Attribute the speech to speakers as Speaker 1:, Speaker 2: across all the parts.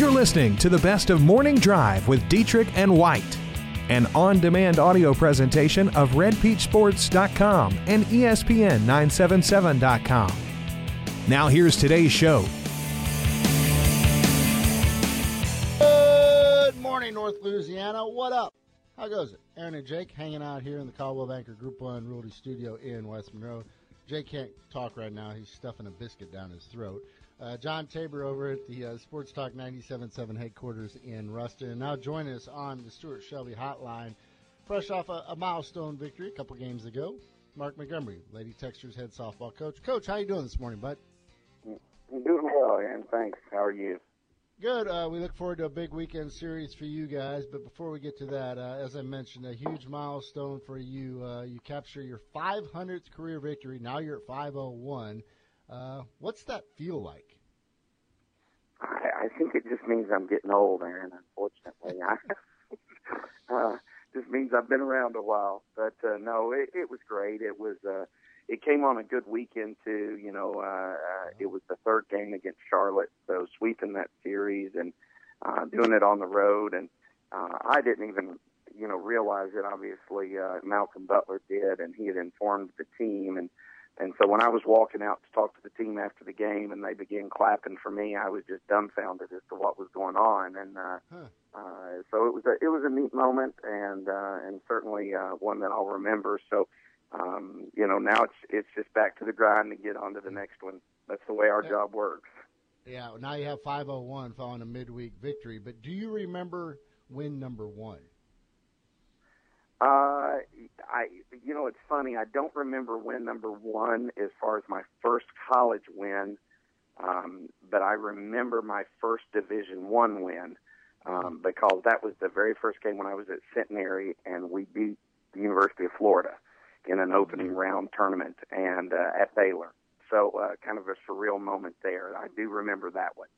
Speaker 1: You're listening to the best of Morning Drive with Dietrich and White, an on demand audio presentation of RedPeachSports.com and E ESPN977.com. Now, here's today's show.
Speaker 2: Good morning, North Louisiana. What up? How goes it? Aaron and Jake hanging out here in the Coldwell Banker Group 1 Realty Studio in West Monroe. Jake can't talk right now. He's stuffing a biscuit down his throat. Uh, John Tabor over at the uh, Sports Talk 97.7 headquarters in Ruston. And now join us on the Stuart Shelby hotline. Fresh off a, a milestone victory a couple games ago. Mark Montgomery, Lady Techsters head softball coach. Coach, how you doing this morning, bud?
Speaker 3: I'm doing well, Aaron. Thanks. How are you?
Speaker 2: Good. Uh, we look forward to a big weekend series for you guys. But before we get to that, uh, as I mentioned, a huge milestone for you. Uh, you capture your 500th career victory. Now you're at 501. Uh, what's that feel like?
Speaker 3: I, think it just means I'm getting old, Aaron. Unfortunately, I, uh, just means I've been around a while. But uh, no, it, it was great. It was. Uh, it came on a good weekend too. You know, uh, uh, it was the third game against Charlotte, so sweeping that series and uh, doing it on the road. And uh, I didn't even, you know, realize it. Obviously, uh, Malcolm Butler did, and he had informed the team. And and so when I was walking out to talk to the team after the game, and they began clapping for me, I was just dumbfounded as to what was going on. And uh,
Speaker 2: Huh.
Speaker 3: uh, so it was a it was a neat moment, and uh, and certainly uh, one that I'll remember. So um, you know now it's it's just back to the grind and get on to the next one. That's the way our
Speaker 2: Yeah.
Speaker 3: job works.
Speaker 2: Yeah, now you have 501 following a midweek victory. But do you remember win number one?
Speaker 3: Uh, I, you know, it's funny. I don't remember win number one as far as my first college win, um, but I remember my first Division One win um, because that was the very first game when I was at Centenary, and we beat the University of Florida in an opening round tournament and uh, at Baylor. So, uh, kind of a surreal moment there. I do remember that one.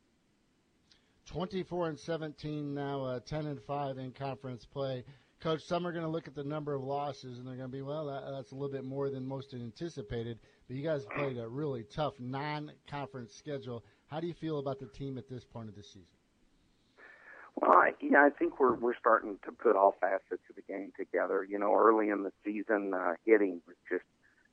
Speaker 2: 24 and 17 now, uh, 10 and 5 in conference play. Coach, some are going to look at the number of losses and they're going to be, well, that, that's a little bit more than most anticipated. But you guys played a really tough non-conference schedule. How do you feel about the team at this point of the season?
Speaker 3: Well, I, yeah, I think we're we're starting to put all facets of the game together. You know, early in the season, uh, hitting was just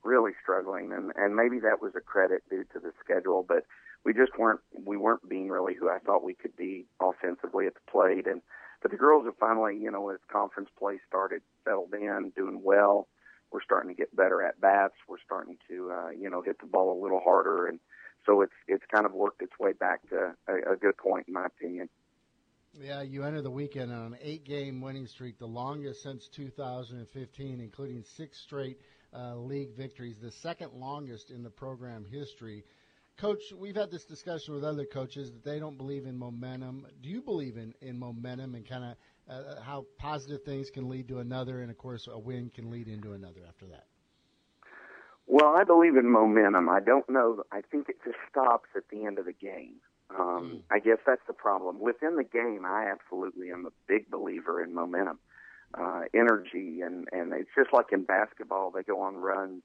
Speaker 3: really struggling, and and maybe that was a credit due to the schedule, but we just weren't we weren't being really who I thought we could be offensively at the plate, and but the girls have finally, you know, as conference play started, settled in, doing well. We're starting to get better at bats. We're starting to, uh, you know, hit the ball a little harder, and so it's it's kind of worked its way back to a, a good point, in my opinion.
Speaker 2: Yeah, you enter the weekend on an eight-game winning streak, the longest since 2015, including six straight uh, league victories, the second longest in the program history. Coach, we've had this discussion with other coaches that they don't believe in momentum. Do you believe in, in momentum and kind of uh, how positive things can lead to another, and of course, a win can lead into another after that?
Speaker 3: Well, I believe in momentum. I don't know. I think it just stops at the end of the game. Um, I guess that's the problem. Within the game, I absolutely am a big believer in momentum, uh, energy, and and it's just like in basketball, they go on runs.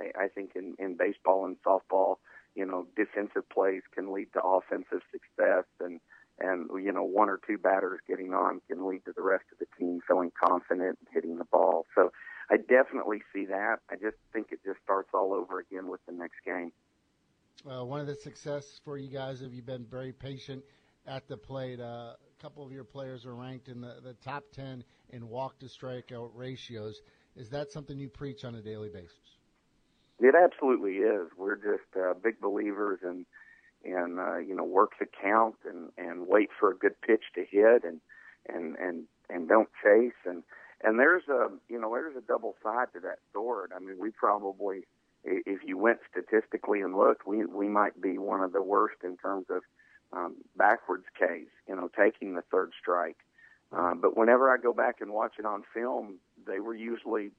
Speaker 3: I, think in in baseball and softball, you know, defensive plays can lead to offensive success, and and you know, one or two batters getting on can lead to the rest of the team feeling confident and hitting the ball. So I definitely see that. I just think it just starts all over again with the next game.
Speaker 2: Uh, one of the success for you guys, have you been very patient at the plate? Uh, a couple of your players are ranked in the, the top 10 in walk to strikeout ratios. Is that something you preach on a daily basis?
Speaker 3: It absolutely is. We're just uh, big believers in, in uh, you know, work the count and and wait for a good pitch to hit and and and and don't chase and and there's a you know there's a double side to that sword. I mean, we probably if you went statistically and looked, we we might be one of the worst in terms of um, backwards Ks. You know, taking the third strike. Uh, but whenever I go back and watch it on film, they were usually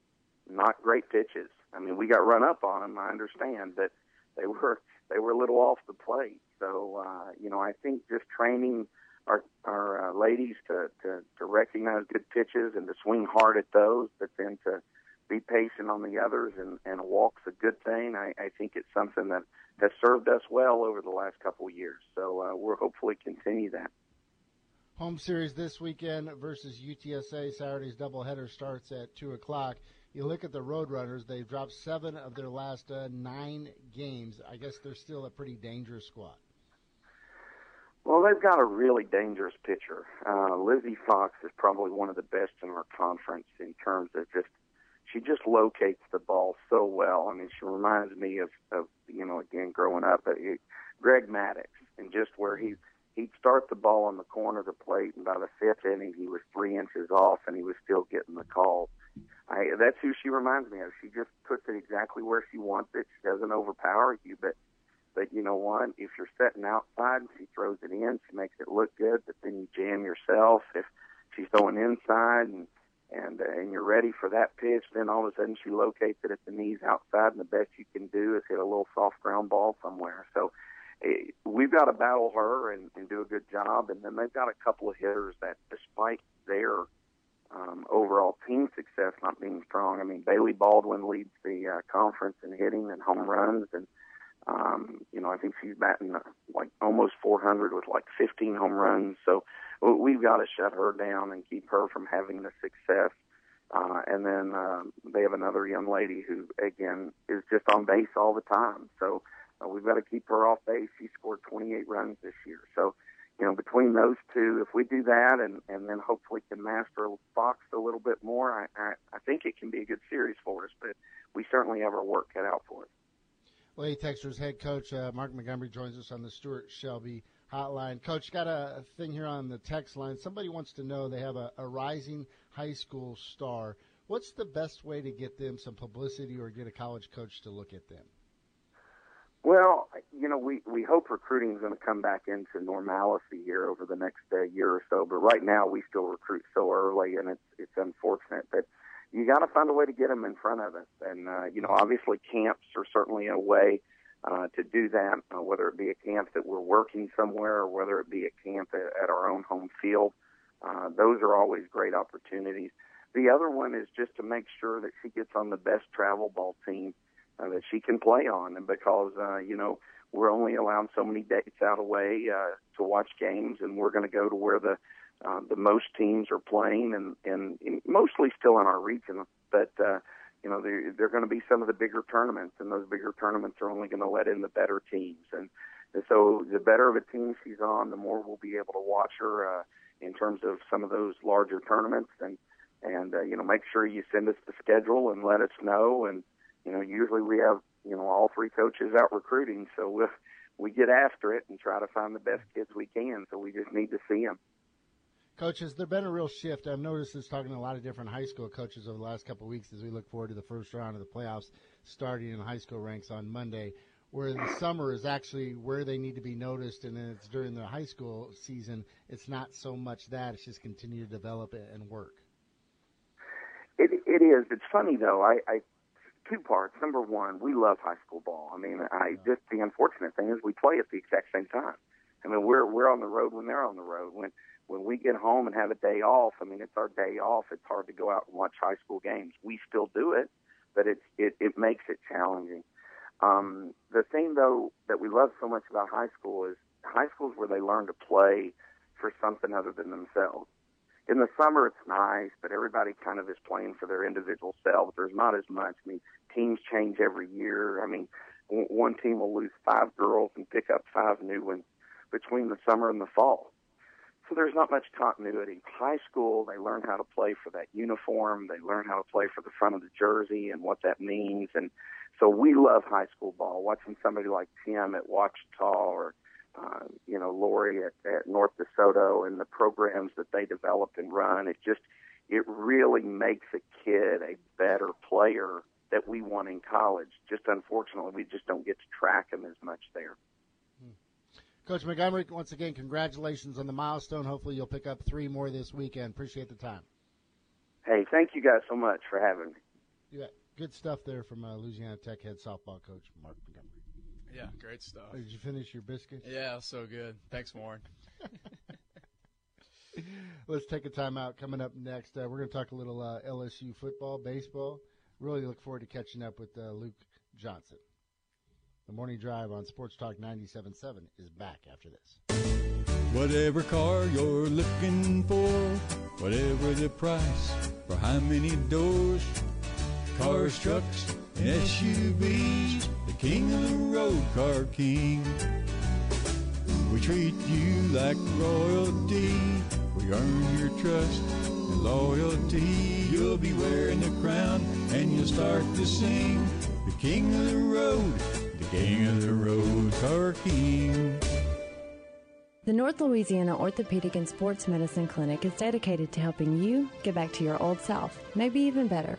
Speaker 3: not great pitches. I mean, we got run up on them. I understand, but they were they were a little off the plate. So uh, you know, I think just training our our uh, ladies to, to to recognize good pitches and to swing hard at those, but then to be patient on the others and and walk's a good thing. I, I think it's something that has served us well over the last couple of years. So uh, we'll hopefully continue that.
Speaker 2: home series this weekend versus UTSA. Saturday's doubleheader starts at 2 o'clock. You look at the Roadrunners, they've dropped seven of their last uh, nine games. I guess they're still a pretty dangerous squad.
Speaker 3: Well, they've got a really dangerous pitcher. Uh, Lizzie Fox is probably one of the best in our conference in terms of just she just locates the ball so well. I mean, she reminds me of, of you know, again, growing up, uh, Greg Maddux, and just where he he'd start the ball on the corner of the plate, and by the fifth inning, he was three inches off, and he was still getting the call. I, that's who she reminds me of. She just puts it exactly where she wants it. She doesn't overpower you, but but you know what? If you're setting outside and she throws it in, she makes it look good. But then you jam yourself. If she's throwing inside and and uh, and you're ready for that pitch, then all of a sudden she locates it at the knees outside, and the best you can do is hit a little soft ground ball somewhere. So eh, we've got to battle her and, and do a good job, and then they've got a couple of hitters that, despite their um, overall team success not being strong, I mean Bailey Baldwin leads the uh, conference in hitting and home runs, and um, you know I think she's batting uh, like almost 400 with like 15 home runs. So we've got to shut her down and keep her from having the success. Uh, and then um, they have another young lady who, again, is just on base all the time. So uh, we've got to keep her off base. She scored 28 runs this year. So, you know, between those two, if we do that and, and then hopefully can master Fox a little bit more, I, I, I think it can be a good series for us. But we certainly have our work cut out for us.
Speaker 2: Well, Texas head coach uh, Mark Montgomery joins us on the Stuart Shelby hotline. Coach, got a thing here on the text line. Somebody wants to know they have a, a rising high school star. What's the best way to get them some publicity or get a college coach to look at them?
Speaker 3: Well, you know, we, we hope recruiting is going to come back into normalcy here over the next uh, year or so. But right now, we still recruit so early, and it's it's unfortunate. But you got to find a way to get them in front of us. And uh, you know, obviously, camps are certainly a way uh, to do that, uh, whether it be a camp that we're working somewhere or whether it be a camp at, at our own home field. Uh, those are always great opportunities. The other one is just to make sure that she gets on the best travel ball team uh, that she can play on, and because uh, you know we're only allowed so many dates out away uh, to watch games, and we're going to go to where the uh, the most teams are playing, and, and and mostly still in our region, but uh, you know, they're, they're going to be some of the bigger tournaments, and those bigger tournaments are only going to let in the better teams. And, and so the better of a team she's on, the more we'll be able to watch her uh, in terms of some of those larger tournaments. And, and uh, you know, make sure you send us the schedule and let us know. And, you know, usually we have, you know, all three coaches out recruiting, so we we get after it and try to find the best kids we can. So we just need to see them.
Speaker 2: Coach, has there been a real shift? I've noticed this talking to a lot of different high school coaches over the last couple of weeks as we look forward to the first round of the playoffs starting in high school ranks on Monday, where the summer is actually where they need to be noticed, and then it's during the high school season. It's not so much that; it's just continue to develop it and work.
Speaker 3: It it is. It's funny though. I, I two parts. Number one, we love high school ball. I mean, I just the unfortunate thing is we play at the exact same time. I mean, we're we're on the road when they're on the road. When when we get home and have a day off, I mean, it's our day off. It's hard to go out and watch high school games. We still do it, but it's it it makes it challenging. Um, the thing though that we love so much about high school is high school is where they learn to play for something other than themselves. In the summer, it's nice, but everybody kind of is playing for their individual selves. There's not as much. I mean, teams change every year. I mean, one team will lose five girls and pick up five new ones between the summer and the fall. So there's not much continuity. High school, they learn how to play for that uniform. They learn how to play for the front of the jersey and what that means. And so we love high school ball. Watching somebody like Tim at Ouachita or, uh, you know, Lori at, at North DeSoto and the programs that they develop and run, it just, it really makes a kid a better player that we want in college. Just unfortunately, we just don't get to track him as much there.
Speaker 2: Coach Montgomery, once again, congratulations on the milestone. Hopefully, you'll pick up three more this weekend. Appreciate the time.
Speaker 3: Hey, thank you guys so much for having me.
Speaker 2: Yeah, good stuff there from uh, Louisiana Tech head softball coach Mark.
Speaker 4: Yeah, great stuff.
Speaker 2: Did you finish your biscuit?
Speaker 4: Yeah, so good. Thanks, Warren.
Speaker 2: Let's take a time out. Coming up next, uh, we're going to talk a little uh, LSU football, baseball. Really look forward to catching up with uh, Luke Johnson. The morning drive on Sports Talk 97.7 is back after this.
Speaker 5: Whatever car you're looking for, whatever the price, for how many doors, cars, trucks, and SUVs, the king of the road, Car King. We treat you like royalty. We earn your trust and loyalty. You'll be wearing the crown and you'll start to sing. The king of the road, the king of the road, Car King.
Speaker 6: The North Louisiana Orthopedic and Sports Medicine Clinic is dedicated to helping you get back to your old self, maybe even better.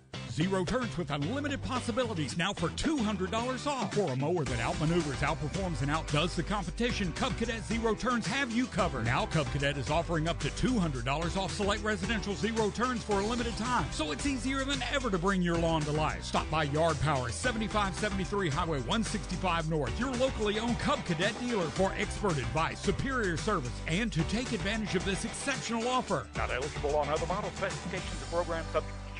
Speaker 7: Zero turns with unlimited possibilities now for $200 off. For a mower that outmaneuvers, outperforms, and outdoes the competition, Cub Cadet Zero Turns have you covered. Now Cub Cadet is offering up to $200 off select residential zero turns for a limited time. So it's easier than ever to bring your lawn to life. Stop by Yard Power, 7573 Highway 165 North, your locally owned Cub Cadet dealer for expert advice, superior service, and to take advantage of this exceptional offer.
Speaker 8: Not eligible on other model specifications of program subject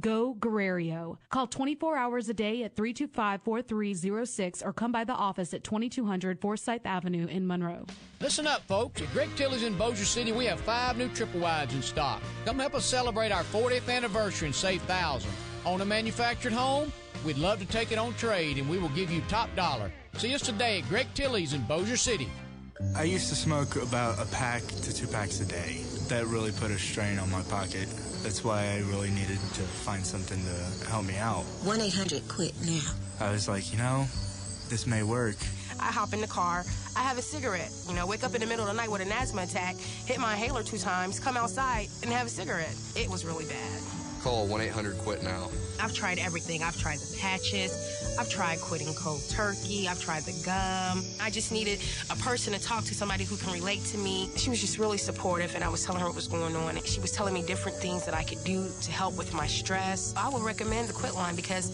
Speaker 9: Go Guerrero. Call 24 hours a day at 325-4306 or come by the office at 2200 Forsyth Avenue in Monroe.
Speaker 10: Listen up, folks. At Greg Tilly's in Bossier City, we have five new triple wides in stock. Come help us celebrate our 40th anniversary and save thousands. On a manufactured home? We'd love to take it on trade, and we will give you top dollar. See us today at Greg Tilly's in Bossier City.
Speaker 11: I used to smoke about a pack to two packs a day. That really put a strain on my pocket. That's why I really needed to find something to help me out.
Speaker 12: 1 800 quit now.
Speaker 11: I was like, you know, this may work.
Speaker 13: I hop in the car, I have a cigarette. You know, wake up in the middle of the night with an asthma attack, hit my inhaler two times, come outside and have a cigarette. It was really bad.
Speaker 14: Call 1 800 quit now.
Speaker 13: I've tried everything. I've tried the patches. I've tried quitting cold turkey. I've tried the gum. I just needed a person to talk to, somebody who can relate to me. She was just really supportive, and I was telling her what was going on. She was telling me different things that I could do to help with my stress. I would recommend the Quit Line because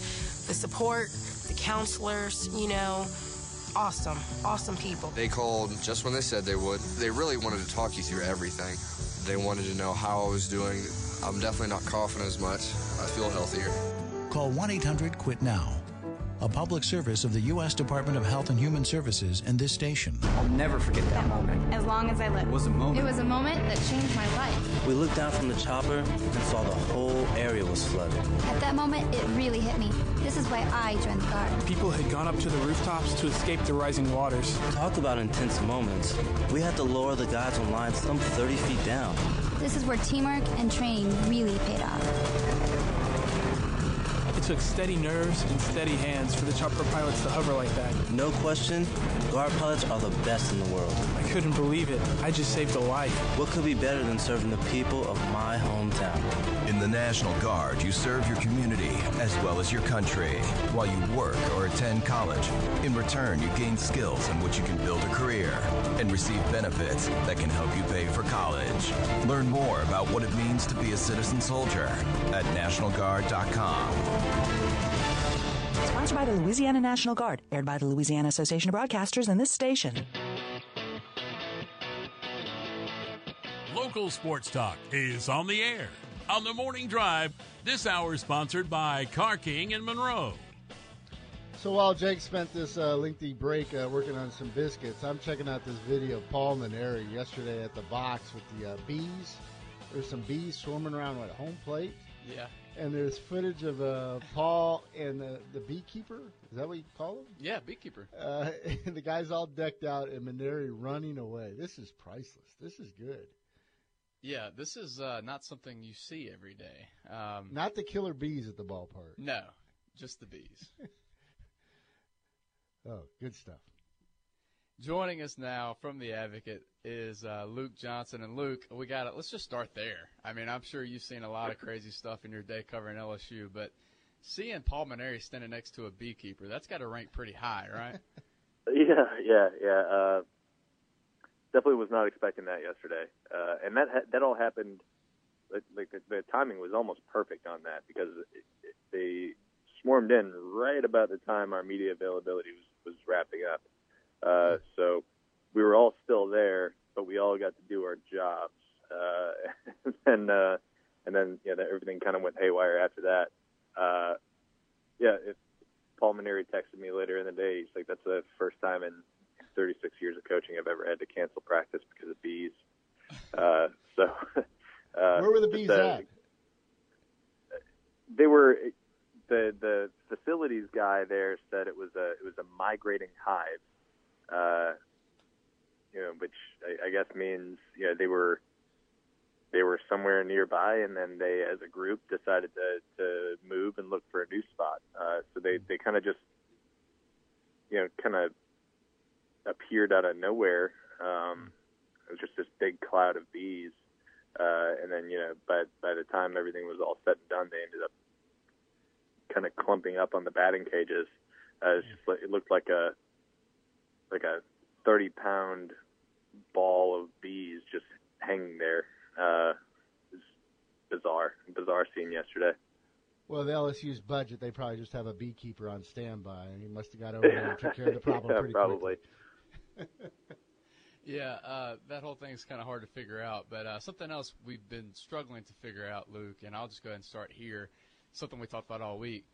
Speaker 13: the support, the counselors, you know, awesome, awesome people.
Speaker 14: They called just when they said they would. They really wanted to talk you through everything. They wanted to know how I was doing. I'm definitely not coughing as much. I feel healthier.
Speaker 15: Call 1 800 QUIT NOW. A public service of the U.S. Department of Health and Human Services and this station.
Speaker 16: I'll never forget that moment.
Speaker 17: As long as I live.
Speaker 16: It was a moment.
Speaker 17: It was a moment that changed my life.
Speaker 18: We looked down from the chopper and saw the whole area was flooded.
Speaker 17: At that moment, it really hit me. This is why I joined the Guard.
Speaker 19: People had gone up to the rooftops to escape the rising waters.
Speaker 18: Talk about intense moments. We had to lower the guys on line some 30 feet down.
Speaker 17: This is where teamwork and training really paid off.
Speaker 19: It took steady nerves and steady hands for the chopper pilots to hover like that.
Speaker 18: No question, guard pilots are the best in the world.
Speaker 19: I couldn't believe it. I just saved a life.
Speaker 18: What could be better than serving the people of my hometown?
Speaker 20: In the National Guard, you serve your community as well as your country while you work or attend college. In return, you gain skills in which you can build a career and receive benefits that can help you pay for college. Learn more about what it means to be a citizen soldier at NationalGuard.com.
Speaker 21: Sponsored by the Louisiana National Guard, aired by the Louisiana Association of Broadcasters and this station.
Speaker 22: Local sports talk is on the air. On the morning drive, this hour is sponsored by Car King in Monroe.
Speaker 2: So while Jake spent this uh, lengthy break uh, working on some biscuits, I'm checking out this video of Paul Mainieri yesterday at the box with the uh, bees. There's some bees swarming around what home plate.
Speaker 4: Yeah.
Speaker 2: And there's footage of uh, Paul and the, the beekeeper. Is that what you call him?
Speaker 4: Yeah, beekeeper.
Speaker 2: Uh, and the guy's all decked out and Mainieri running away. This is priceless. This is good.
Speaker 4: Yeah, this is uh, not something you see every day. Um,
Speaker 2: not the killer bees at the ballpark.
Speaker 4: No, just the bees.
Speaker 2: oh, good stuff.
Speaker 4: Joining us now from the Advocate is uh, Luke Johnson. And Luke, we got it. Let's just start there. I mean, I'm sure you've seen a lot of crazy stuff in your day covering LSU, but seeing Paul Mainieri standing next to a beekeeper, that's got to rank pretty high, right?
Speaker 23: yeah, yeah, yeah. Uh, definitely was not expecting that yesterday, uh, and that ha- that all happened. Like, like the, the timing was almost perfect on that because it, it, they swarmed in right about the time our media availability was was wrapping up. Uh, so we were all still there, but we all got to do our jobs. Uh, and uh, and then yeah, everything kind of went haywire after that. Uh, yeah, if Paul Mainieri texted me later in the day, he's like, "That's the first time in 36 years of coaching I've ever had to cancel practice because of bees." Uh, so, uh,
Speaker 2: where were the bees
Speaker 23: uh,
Speaker 2: at?
Speaker 23: They were the the facilities guy there said it was a it was a migrating hive uh, you know, which I, I guess means you know they were they were somewhere nearby, and then they, as a group, decided to to move and look for a new spot. Uh, so they they kind of just you know kind of appeared out of nowhere. Um, it was just this big cloud of bees, uh, and then you know by by the time everything was all said and done, they ended up kind of clumping up on the batting cages. Uh, it's just, it looked like a like a 30 pound ball of bees just hanging there. Uh, it's bizarre, bizarre scene yesterday.
Speaker 2: Well, the LSU's budget, they probably just have a beekeeper on standby. And he must have got over there and took care of the problem
Speaker 23: yeah,
Speaker 2: pretty
Speaker 23: probably.
Speaker 2: quickly.
Speaker 4: Yeah, uh, that whole thing's kind of hard to figure out. But uh, something else we've been struggling to figure out, Luke, and I'll just go ahead and start here. Something we talked about all week.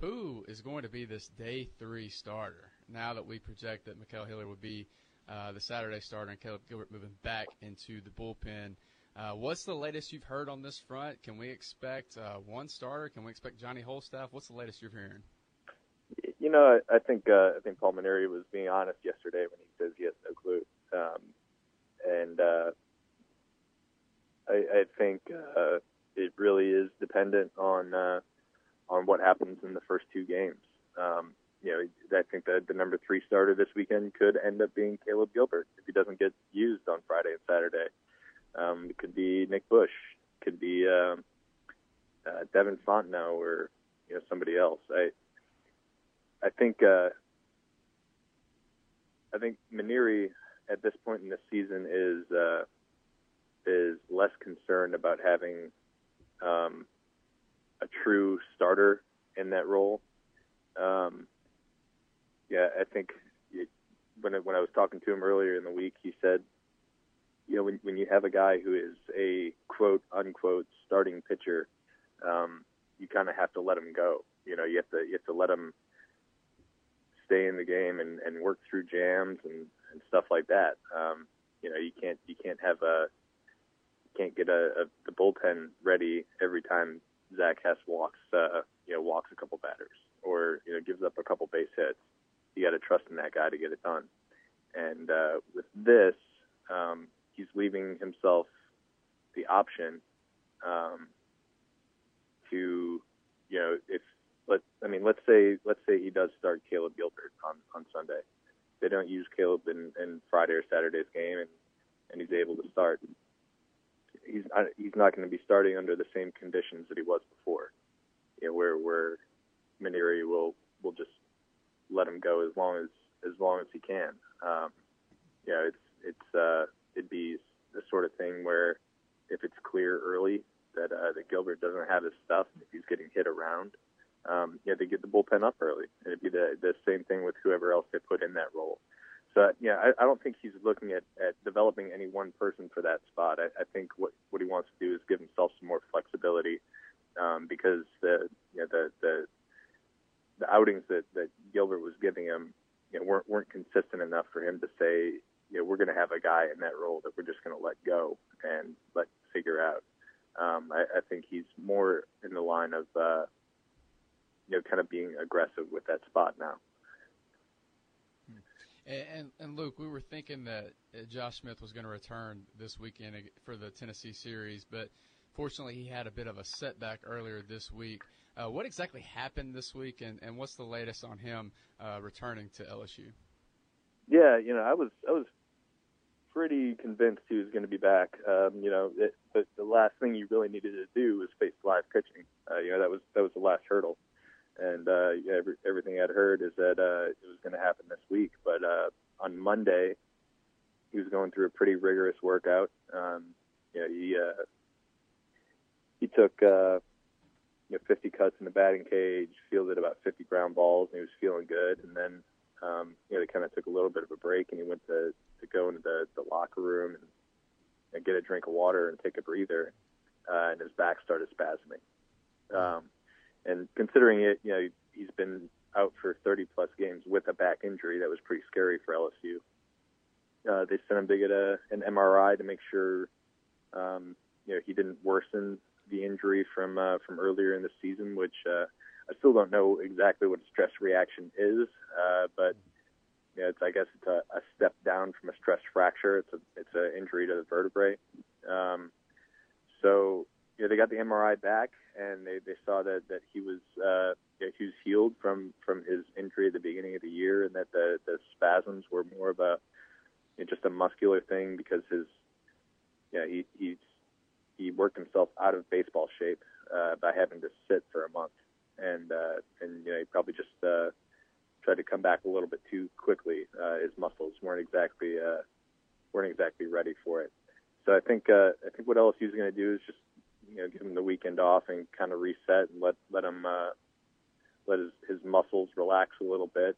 Speaker 4: Who is going to be this day three starter? Now that we project that Ma'Khail Hilliard would be uh, the Saturday starter and Caleb Gilbert moving back into the bullpen. Uh, what's the latest you've heard on this front? Can we expect uh, one starter? Can we expect Johnny Holstaff? What's the latest you're hearing?
Speaker 23: You know, I, think uh, I think Paul Mainieri was being honest yesterday when he says he has no clue, um, and uh, I, I think uh, it really is dependent on uh, on what happens in the first two games. Um, you know, I think that the number three starter this weekend could end up being Caleb Gilbert if he doesn't get used on Friday and Saturday. Um, it could be Nick Bush, could be um, uh, Devin Fontenot, or you know somebody else. I I think uh, I think Mainieri at this point in the season is uh, is less concerned about having um, a true starter in that role. Um, yeah, I think it, when I, when I was talking to him earlier in the week, he said, you know, when when you have a guy who is a quote unquote starting pitcher, um, you kind of have to let him go. You know, you have to you have to let him stay in the game and, and work through jams and, and stuff like that. Um, you know, you can't you can't have a can't get a, a the bullpen ready every time Zach Hess walks uh, you know walks a couple batters or you know gives up a couple base hits. You got to trust in that guy to get it done. And uh, with this, um, he's leaving himself the option um, to you know if let I mean let's say let's say he does start Caleb Gilbert on on Sunday. They don't use Caleb in, in Friday or Saturday's game, and and he's able to start. He's not, he's not going to be starting under the same conditions that he was before. You know, where where Mainieri will will just let him go as long as as long as he can. Um, you know, it's it's uh, it'd be the sort of thing where if it's clear early that uh, that Gilbert doesn't have his stuff, if he's getting hit around, um, yeah, they get the bullpen up early. It'd be the the same thing with whoever else they put in that role. So yeah, I, I don't think he's looking at, at developing any one person for that spot. I, I think what what he wants to do is give himself some more flexibility um, because the you know, the the the outings that that Gilbert was giving him you know, weren't weren't consistent enough for him to say you know we're going to have a guy in that role that we're just going to let go and let figure out. Um, I, I think he's more in the line of uh, you know kind of being aggressive with that spot now.
Speaker 4: And, and, Luke, we were thinking that uh, Josh Smith was going to return this weekend for the Tennessee series, but fortunately he had a bit of a setback earlier this week. Uh, what exactly happened this week, and, and what's the latest on him uh, returning to LSU?
Speaker 23: Yeah, you know, I was I was pretty convinced he was going to be back. Um, you know, it, but the last thing you really needed to do was face live pitching. Uh, you know, that was that was the last hurdle. And uh, yeah, every, everything I'd heard is that uh, it was going to happen this week. But uh, on Monday, he was going through a pretty rigorous workout. Um, you know, he uh, he took uh, you know 50 cuts in the batting cage, fielded about 50 ground balls, and he was feeling good. And then um, you know they kind of took a little bit of a break, and he went to to go into the, the locker room and, and get a drink of water and take a breather, uh, and his back started spasming. Um, and considering it, you know, he's been out for 30 plus games with a back injury that was pretty scary for LSU. Uh, they sent him to get a an MRI to make sure, um, you know, he didn't worsen the injury from uh, from earlier in the season, which uh, I still don't know exactly what a stress reaction is, uh, but you know, it's I guess it's a, a step down from a stress fracture. It's a it's an injury to the vertebrae. Um, so you know, they got the MRI back, and they, they saw that that he was uh, you know, he was healed from from his injury at the beginning of the year, and that the the spasms were more of a you know, just a muscular thing because his yeah he he's he worked himself out of baseball shape uh, by having to sit for a month, and uh, and you know he probably just uh, tried to come back a little bit too quickly. Uh, his muscles weren't exactly uh, weren't exactly ready for it. So I think uh, I think what LSU is going to do is just you know give him the weekend off and kind of reset and let let him uh, let his, his muscles relax a little bit.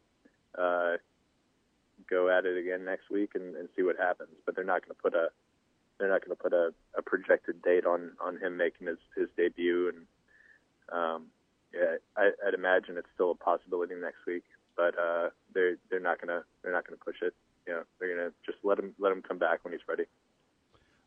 Speaker 23: Uh, go at it again next week and, and see what happens. But they're not going to put a they're not going to put a, a projected date on on him making his his debut. And um, yeah, I, I'd imagine it's still a possibility next week. But uh, they're they're not gonna they're not gonna push it. You know, they're gonna just let him let him come back when he's ready.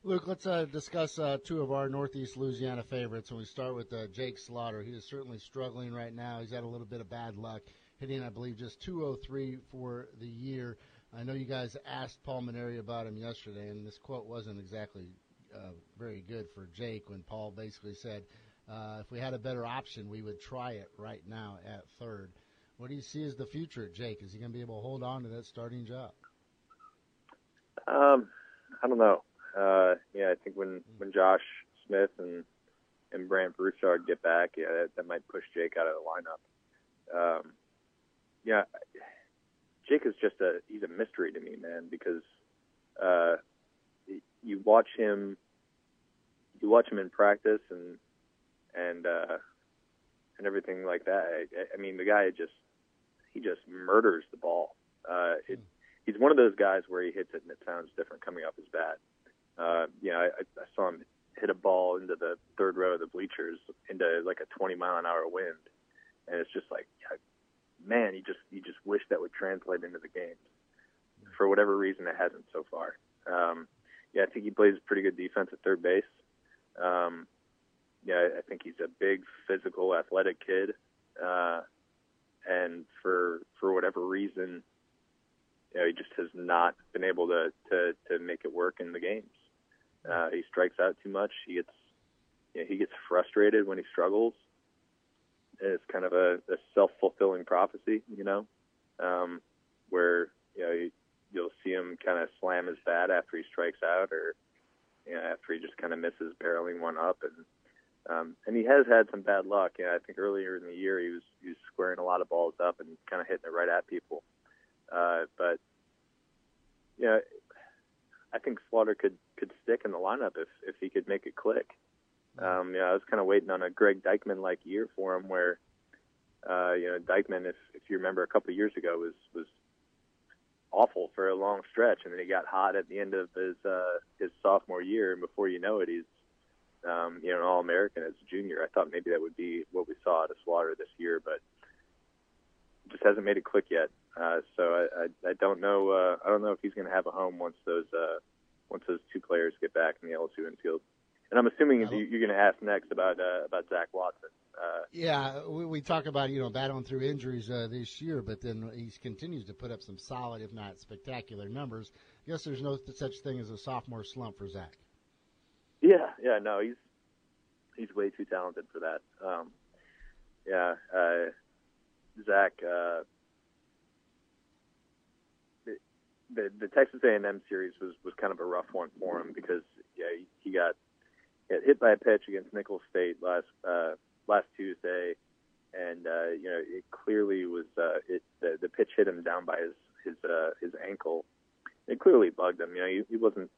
Speaker 2: Luke, let's uh, discuss uh, two of our Northeast Louisiana favorites. And we start with uh, Jake Slaughter. He is certainly struggling right now. He's had a little bit of bad luck, hitting, I believe, just 203 for the year. I know you guys asked Paul Mainieri about him yesterday, and this quote wasn't exactly uh, very good for Jake when Paul basically said, uh, if we had a better option, we would try it right now at third. What do you see as the future, Jake? Is he going to be able to hold on to that starting job?
Speaker 23: Um, I don't know. Uh, yeah, I think when when Josh Smith and and Brandt Broussard get back, yeah, that, that might push Jake out of the lineup. Um, yeah, Jake is just a he's a mystery to me, man, because uh, you watch him, you watch him in practice and and uh, and everything like that. I, I mean, the guy just he just murders the ball. Uh, it, he's one of those guys where he hits it and it sounds different coming off his bat. Uh, you know, I, I saw him hit a ball into the third row of the bleachers into like a 20 mile an hour wind, and it's just like, man, you just you just wish that would translate into the game. For whatever reason, it hasn't so far. Um, yeah, I think he plays pretty good defense at third base. Um, yeah, I think he's a big, physical, athletic kid. Uh, and for for whatever reason, you know, he just has not been able to to to make it work in the games. Uh, he strikes out too much. He gets you know, he gets frustrated when he struggles. It's kind of a, a self fulfilling prophecy, you know, um, where you know you, you'll see him kind of slam his bat after he strikes out, or you know, after he just kind of misses barreling one up, and um, and he has had some bad luck. Yeah, I think earlier in the year he was he was squaring a lot of balls up and kind of hitting it right at people. Uh, but yeah, I think Slaughter could could stick in the lineup if if he could make it click. Um, yeah, I was kind of waiting on a Greg Deichmann like year for him, where uh, you know Deichmann, if if you remember a couple of years ago, was was awful for a long stretch, and then he got hot at the end of his uh, his sophomore year, and before you know it, he's um, you know an All American as a junior. I thought maybe that would be what we saw of Slaughter this year, but just hasn't made it click yet. Uh, so I, I, I don't know. Uh, I don't know if he's going to have a home once those uh, once those two players get back in the LSU infield. And I'm assuming you're going to ask next about uh, about Zach Watson. Uh,
Speaker 2: yeah, we, we talk about you know battling through injuries uh, this year, but then he continues to put up some solid, if not spectacular, numbers. I guess there's no such thing as a sophomore slump for Zach.
Speaker 23: Yeah, yeah, no, he's he's way too talented for that. Um, yeah, uh, Zach. Uh, the the Texas A&M series was was kind of a rough one for him because yeah he, he got got hit by a pitch against Nicholls State last uh, last Tuesday, and uh, you know it clearly was uh, it the, the pitch hit him down by his his uh, his ankle. It clearly bugged him. You know he, he wasn't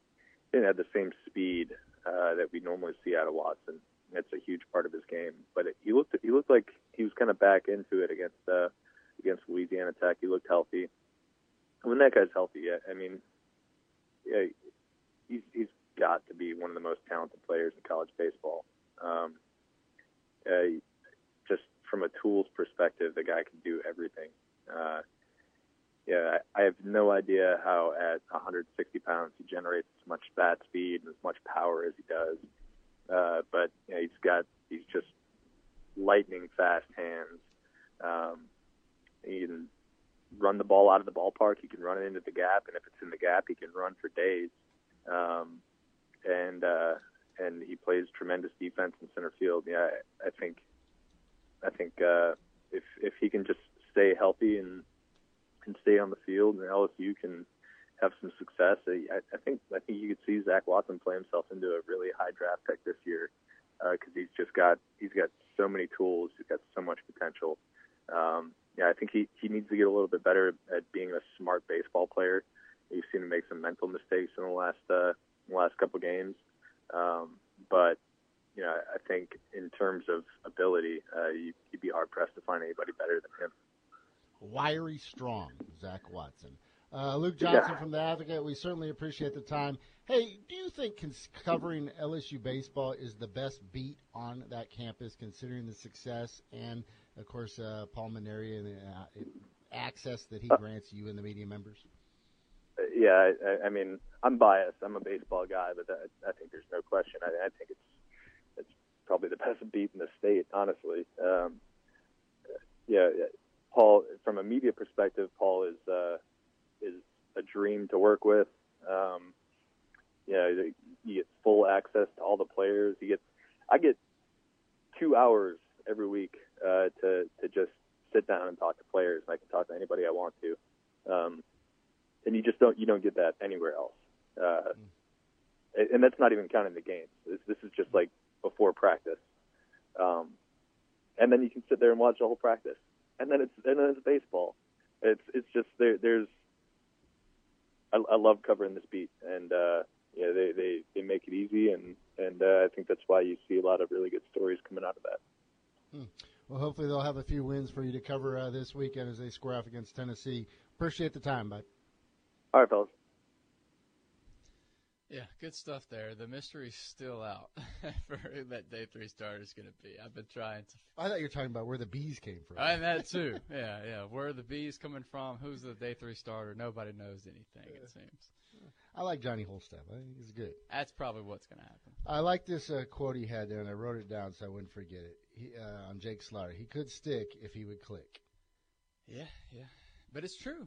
Speaker 23: didn't have the same speed uh, that we normally see out of Watson. That's a huge part of his game. But it, he looked he looked like he was kind of back into it against uh, against Louisiana Tech. He looked healthy. When that guy's healthy, I mean, yeah, he's he's got to be one of the most talented players in college baseball. Um, uh, just from a tools perspective, the guy can do everything. Uh, yeah, I, I have no idea how at 160 pounds he generates as much bat speed and as much power as he does. Uh, but you know, he's got he's just lightning fast hands. Um, he can run the ball out of the ballpark. He can run it into the gap, and if it's in the gap, he can run for days. Um, and uh, and he plays tremendous defense in center field. Yeah, I, I think I think uh, if if he can just stay healthy and can stay on the field, and LSU can have some success, I, I think I think you could see Zach Watson play himself into a really high draft pick this year because uh, he's just got he's got so many tools, he's got so much potential. Um, yeah, I think he he needs to get a little bit better at being a smart baseball player. You've seen him make some mental mistakes in the last uh, last couple games, um, but you know I think in terms of ability, uh, you, you'd be hard pressed to find anybody better than him.
Speaker 2: Wiry, strong, Zach Watson. Uh, Luke Johnson
Speaker 23: Yeah.
Speaker 2: from the Advocate. We certainly appreciate the time. Hey, do you think cons- covering LSU baseball is the best beat on that campus, considering the success and, of course, uh, Paul Mainieri and the uh, access that he grants you and the media members?
Speaker 23: Yeah, I, I mean, I'm biased. I'm a baseball guy, but that, I think there's no question. I, I think it's it's probably the best beat in the state, honestly. Um, yeah, Paul, from a media perspective, Paul is uh, is a dream to work with. Um, yeah, you get full access to all the players. You get, I get two hours every week uh, to to just sit down and talk to players, I can talk to anybody I want to. Um, and you just don't you don't get that anywhere else. Uh, and- that's not even counting the games. This, this is just like before practice, um, and then you can sit there and watch the whole practice, and then it's and then it's baseball. It's it's just there. There's I, I love covering this beat, and uh, yeah, they, they they make it easy, and and uh, I think that's why you see a lot of really good stories coming out of that.
Speaker 2: Hmm. Well, hopefully they'll have a few wins for you to cover uh, this weekend as they square off against Tennessee. Appreciate the time, bud.
Speaker 23: All right, fellas.
Speaker 4: Yeah, good stuff there. The mystery's still out for who that day three starter is going to be. I've been trying to.
Speaker 2: I thought you were talking about where the bees came from.
Speaker 4: And that too. Yeah, yeah. Where are the bees coming from? Who's the day three starter? Nobody knows anything. It seems.
Speaker 2: I like Johnny Holstaff. I think he's good.
Speaker 4: That's probably what's going to happen.
Speaker 2: I like this uh, quote he had there, and I wrote it down so I wouldn't forget it. He, uh, on Jake Slaughter, he could stick if he would click.
Speaker 4: Yeah, yeah. But it's true.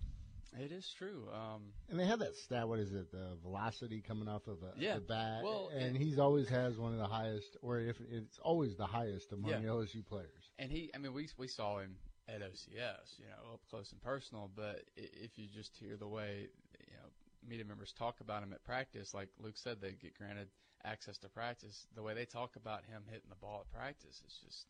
Speaker 4: It is true. Um,
Speaker 2: And they have that stat. What is it? The velocity coming off of a,
Speaker 4: Yeah.
Speaker 2: the bat.
Speaker 4: Well,
Speaker 2: and he's always has one of the highest, or if it's always the highest among
Speaker 4: Yeah.
Speaker 2: the LSU players.
Speaker 4: And he, I mean, we we saw him at OCS, you know, up close and personal. But if you just hear the way, you know, media members talk about him at practice, like Luke said, they get granted access to practice. The way they talk about him hitting the ball at practice is just,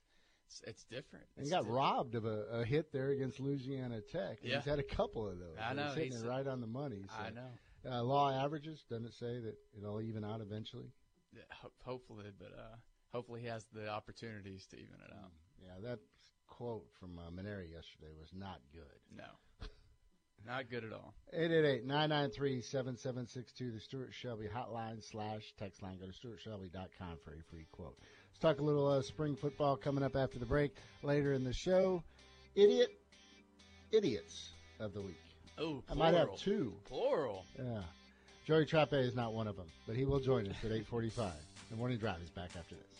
Speaker 4: it's, it's different. It's
Speaker 2: he got
Speaker 4: di-
Speaker 2: robbed of a, a hit there against Louisiana Tech.
Speaker 4: Yeah.
Speaker 2: He's had a couple of those.
Speaker 4: I
Speaker 2: He's
Speaker 4: know,
Speaker 2: hitting
Speaker 4: he's-
Speaker 2: it right on the money. So.
Speaker 4: I know.
Speaker 2: Uh, law averages doesn't it say that it'll even out eventually?
Speaker 4: Yeah, ho- hopefully, but uh, hopefully he has the opportunities to even it out.
Speaker 2: Yeah, that quote from uh, Mainieri yesterday was not good.
Speaker 4: No, not good at all.
Speaker 2: 888-993-7762, the Stuart Shelby hotline slash text line. Go to stuartshelby.com for a free quote. Let's talk a little uh, spring football coming up after the break. Later in the show, idiot, idiots of the week.
Speaker 4: Oh,
Speaker 2: I might have two.
Speaker 4: Plural.
Speaker 2: Yeah. Joey Trappe is not one of them, but he will join us at 845. The Morning Drive is back after this.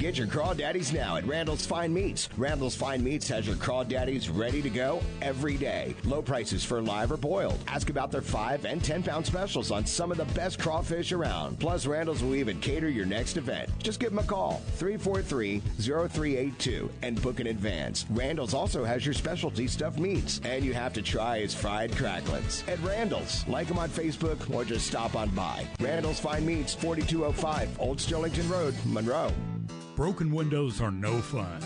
Speaker 12: Get your crawdaddies now at Randall's Fine Meats. Randall's Fine Meats has your crawdaddies ready to go every day. Low prices for live or boiled. Ask about their 5 and 10 pound specials on some of the best crawfish around. Plus, Randall's will even cater your next event. Just give them a call, 343 0382, and book in advance. Randall's also has your specialty stuffed meats, and you have to try his fried cracklins. At Randall's, like them on Facebook or just stop on by. Randall's Fine Meats, 4205 Old Sterlington Road, Monroe.
Speaker 7: Broken windows are no fun.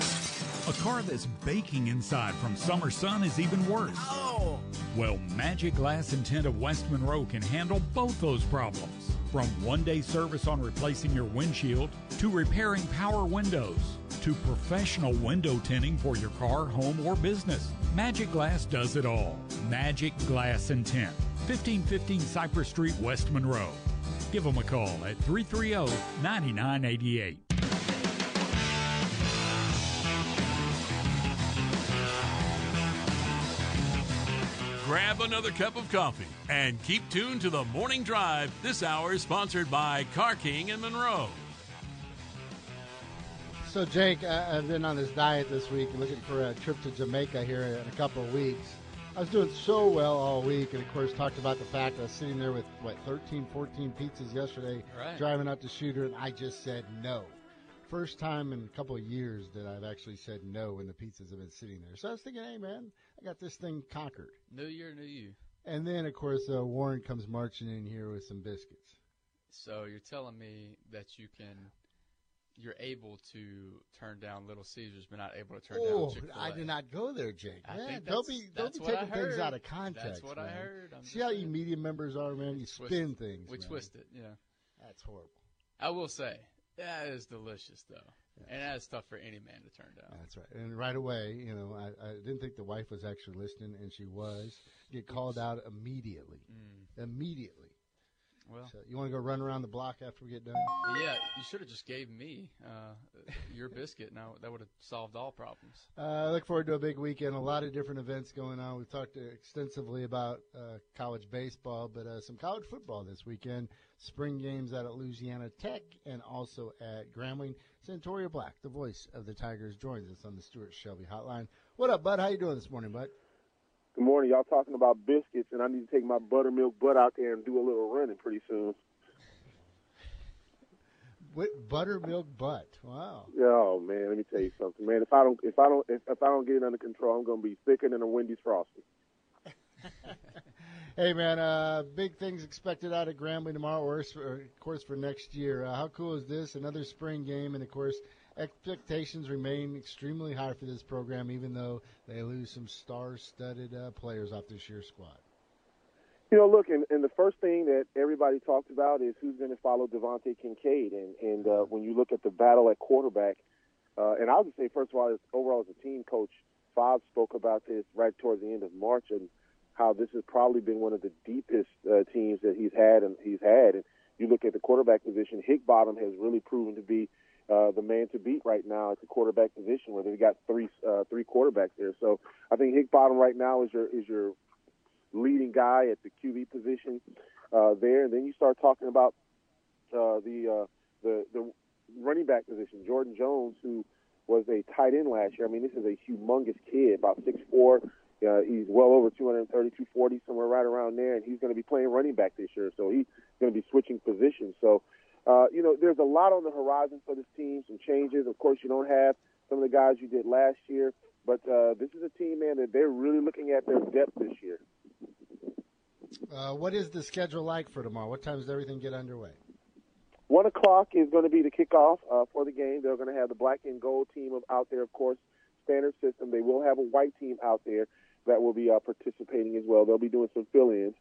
Speaker 7: A car that's baking inside from summer sun is even worse.
Speaker 12: Oh.
Speaker 7: Well, Magic Glass and Tint of West Monroe can handle both those problems. From one day service on replacing your windshield, to repairing power windows, to professional window tinting for your car, home, or business. Magic Glass does it all. Magic Glass and Tint, 1515 Cypress Street, West Monroe. Give them a call at 330 9988.
Speaker 22: Grab another cup of coffee and keep tuned to the morning drive. This hour is sponsored by Car King in Monroe.
Speaker 2: So, Jake, I- I've been on this diet this week, and looking for a trip to Jamaica here in a couple of weeks. I was doing so well all week, and of course, talked about the fact I was sitting there with, what, 13, 14 pizzas yesterday,
Speaker 4: Right.
Speaker 2: driving out to Shooter, and I just said no. First time in a couple of years that I've actually said no when the pizzas have been sitting there. So I was thinking, hey, man, I got this thing conquered.
Speaker 4: New year, new you.
Speaker 2: And then, of course, uh, Warren comes marching in here with some biscuits.
Speaker 4: So you're telling me that you can, you're able to turn down Little Caesars, but not able to turn
Speaker 2: Oh,
Speaker 4: down Chick-fil-A.
Speaker 2: I did not go there, Jake.
Speaker 4: I
Speaker 2: Man,
Speaker 4: think
Speaker 2: don't
Speaker 4: that's-
Speaker 2: be don't
Speaker 4: that's
Speaker 2: be taking things out of context.
Speaker 4: That's what I
Speaker 2: man.
Speaker 4: heard. I'm
Speaker 2: See how you media members are, man. You
Speaker 4: Twist
Speaker 2: spin
Speaker 4: it.
Speaker 2: things.
Speaker 4: We
Speaker 2: man.
Speaker 4: twist it. Yeah.
Speaker 2: That's horrible.
Speaker 4: I will say that is delicious though, and that's tough for any man to turn down.
Speaker 2: That's right. And right away, you know, I, I didn't think the wife was actually listening, and she was. Get called out immediately.
Speaker 4: Mm. Immediately. Well,
Speaker 2: So you want to go run around the block after we get done?
Speaker 4: yeah, you should have just gave me uh, your biscuit. Now that would have solved all problems.
Speaker 2: Uh, I look forward to a big weekend. A lot of different events going on. We've talked extensively about uh, college baseball, but uh, some college football this weekend. Spring games out at Louisiana Tech and also at Grambling. Santoria Black, the voice of the Tigers, joins us on the Stuart Shelby Hotline. What up, Bud? How you doing this morning, Bud?
Speaker 24: Good morning. Y'all talking about biscuits, and I need to take my buttermilk butt out there and do a little running pretty soon.
Speaker 2: With buttermilk butt. Wow.
Speaker 24: Oh man, let me tell you something, man. If I don't, if I don't, if, if I don't get it under control, I'm gonna be thicker than a Wendy's frosty.
Speaker 2: Hey, man, uh, big things expected out of Grambling tomorrow, or, or of course for next year. Uh, how cool is this? Another spring game, and of course, expectations remain extremely high for this program, even though they lose some star-studded uh, players off this year's squad.
Speaker 24: You know, look, and, and the first thing that everybody talked about is who's going to follow DeVante Kincade, and and uh, when you look at the battle at quarterback, uh, and I'll just say first of all, as, overall as a team coach, Fobbs spoke about this right towards the end of March, and how this has probably been one of the deepest uh, teams that he's had, and he's had. And you look at the quarterback position, Hickbottom has really proven to be uh, the man to beat right now at the quarterback position, where they've got three uh, three quarterbacks there. So I think Hickbottom right now is your is your leading guy at the QB position uh, there. And then you start talking about uh, the uh, the the running back position, Jordan Jones, who was a tight end last year. I mean, this is a humongous kid, about six four. Uh, he's well over 230, 240, somewhere right around there, and he's going to be playing running back this year. So he's going to be switching positions. So uh, you know, there's a lot on the horizon for this team. Some changes. Of course, you don't have some of the guys you did last year, but uh, this is a team, man, that they're really looking at their depth this year.
Speaker 2: Uh, what is the schedule like for tomorrow? What time does everything get underway?
Speaker 24: One o'clock is going to be the kickoff uh, for the game. They're going to have the black and gold team out there, of course, standard system. They will have a white team out there that will be uh, participating as well. They'll be doing some fill-ins.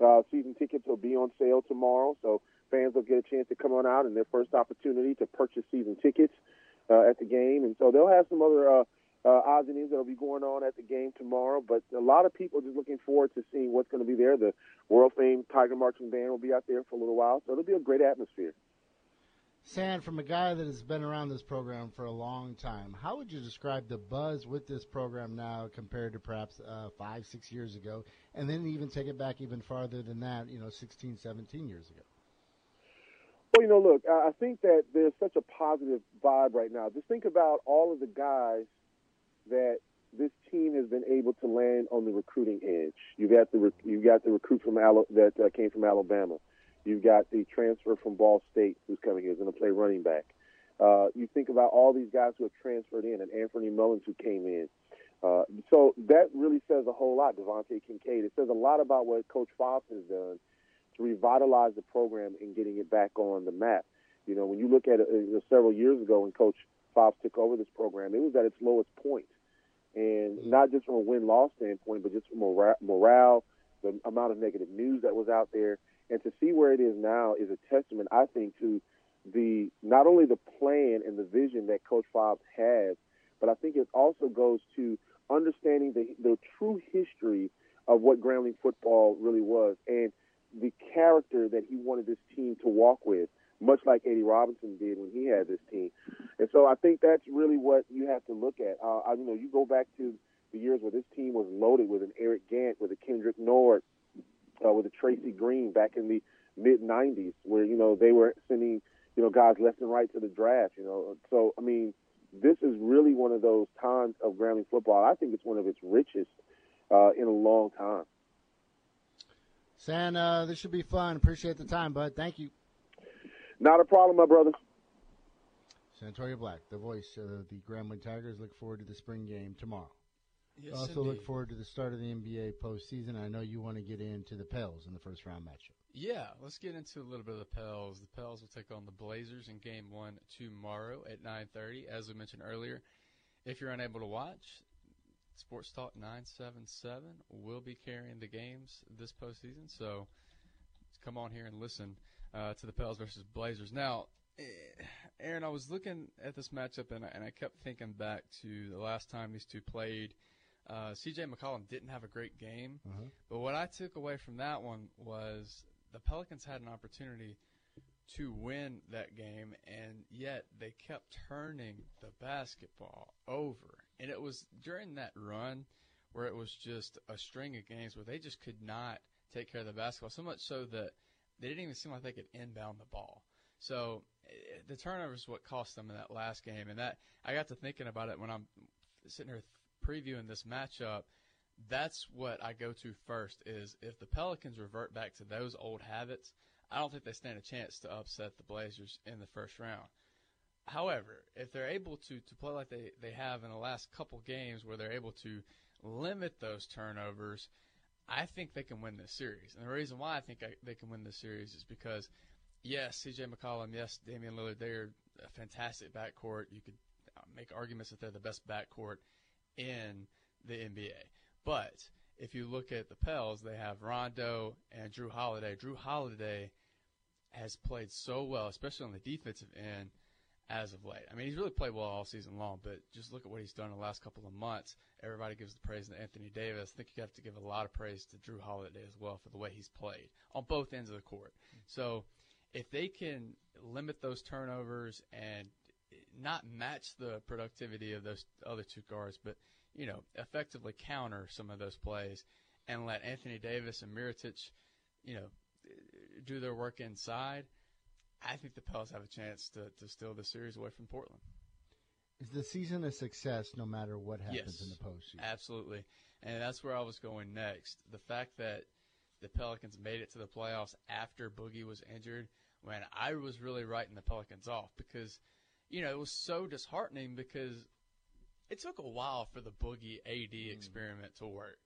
Speaker 24: Uh, season tickets will be on sale tomorrow, so fans will get a chance to come on out and their first opportunity to purchase season tickets uh, at the game. And so they'll have some other uh, uh, odds and ends that will be going on at the game tomorrow. But a lot of people are just looking forward to seeing what's going to be there. The world famed Tiger Marching Band will be out there for a little while, so it'll be a great atmosphere.
Speaker 2: San, from a guy that has been around this program for a long time, how would you describe the buzz with this program now compared to perhaps uh, five, six years ago? And then even take it back even farther than that, you know, 16, 17 years ago?
Speaker 24: Well, you know, look, I think that there's such a positive vibe right now. Just think about all of the guys that this team has been able to land on the recruiting edge. You got the you got the recruit from Al- that uh, came from Alabama. You've got the transfer from Ball State who's coming here, going to play running back. Uh, you think about all these guys who have transferred in, and Anthony Mullins who came in. Uh, so that really says a whole lot, DeVante Kincade. It says a lot about what Coach Fobbs has done to revitalize the program and getting it back on the map. You know, when you look at it several years ago when Coach Fobbs took over this program, it was at its lowest point. And mm-hmm. not just from a win-loss standpoint, but just from morale, morale, the amount of negative news that was out there, and to see where it is now is a testament, I think, to the not only the plan and the vision that Coach Fobbs has, but I think it also goes to understanding the the true history of what Grambling football really was and the character that he wanted this team to walk with, much like Eddie Robinson did when he had this team. And so I think that's really what you have to look at. Uh, I, you know, you go back to the years where this team was loaded with an Eric Gant, with a Kendrick Nord, uh, with a Tracy Green back in the mid '90s, where you know they were sending you know guys left and right to the draft. You know, so I mean, this is really one of those times of Grambling football. I think it's one of its richest uh, in a long time.
Speaker 2: San, uh, this should be fun. Appreciate the time, bud. Thank you.
Speaker 24: Not a problem, my brother.
Speaker 2: Santoria Black, the voice of the Grambling Tigers. Look forward to the spring game tomorrow.
Speaker 4: Yes,
Speaker 2: also
Speaker 4: indeed.
Speaker 2: look forward to the start of the NBA postseason. I know you want to get into the Pels in the first round matchup.
Speaker 4: Yeah, let's get into a little bit of the Pels. The Pels will take on the Blazers in Game One tomorrow at 9:30. As we mentioned earlier, if you're unable to watch, Sports Talk 977 will be carrying the games this postseason. So come on here and listen uh, to the Pels versus Blazers. Now, eh, Aaron, I was looking at this matchup and I, and I kept thinking back to the last time these two played. Uh, CJ McCollum didn't have a great game, but what I took away from that one was the Pelicans had an opportunity to win that game, and yet they kept turning the basketball over. And it was during that run where it was just a string of games where they just could not take care of the basketball, so much so that they didn't even seem like they could inbound the ball. So eh, the turnovers what cost them in that last game, and that I got to thinking about it when I'm sitting here previewing this matchup. That's what I go to first. Is if the Pelicans revert back to those old habits, I don't think they stand a chance to upset the Blazers in the first round. However, if they're able to, to play like they, they have in the last couple games where they're able to limit those turnovers, I think they can win this series. And the reason why I think I, they can win this series is because, yes, CJ McCollum, yes, Damian Lillard, they're a fantastic backcourt. You could uh, make arguments that they're the best backcourt in the NBA. But if you look at the Pels, they have Rondo and Jrue Holiday. Jrue Holiday has played so well, especially on the defensive end, as of late. I mean, he's really played well all season long, but just look at what he's done in the last couple of months. Everybody gives the praise to Anthony Davis. I think you have to give a lot of praise to Jrue Holiday as well for the way he's played on both ends of the court. So if they can limit those turnovers and not match the productivity of those other two guards, but you know, effectively counter some of those plays and let Anthony Davis and Mirotic, you know, do their work inside, I think the Pels have a chance to, to steal the series away from Portland.
Speaker 2: Is the season a success no matter what happens
Speaker 4: Yes.
Speaker 2: in the postseason?
Speaker 4: Absolutely. And that's where I was going next. The fact that the Pelicans made it to the playoffs after Boogie was injured when I was really writing the Pelicans off because, you know, it was so disheartening because it took a while for the Boogie AD
Speaker 2: Mm.
Speaker 4: experiment to work.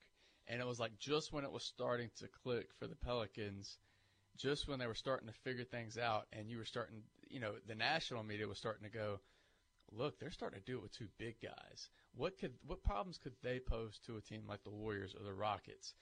Speaker 4: And it was like just when it was starting to click for the Pelicans, just when they were starting to figure things out, and you were starting, you know, the national media was starting to go, look, they're starting to do it with two big guys. What could, what problems could they pose to a team like the Warriors or the Rockets?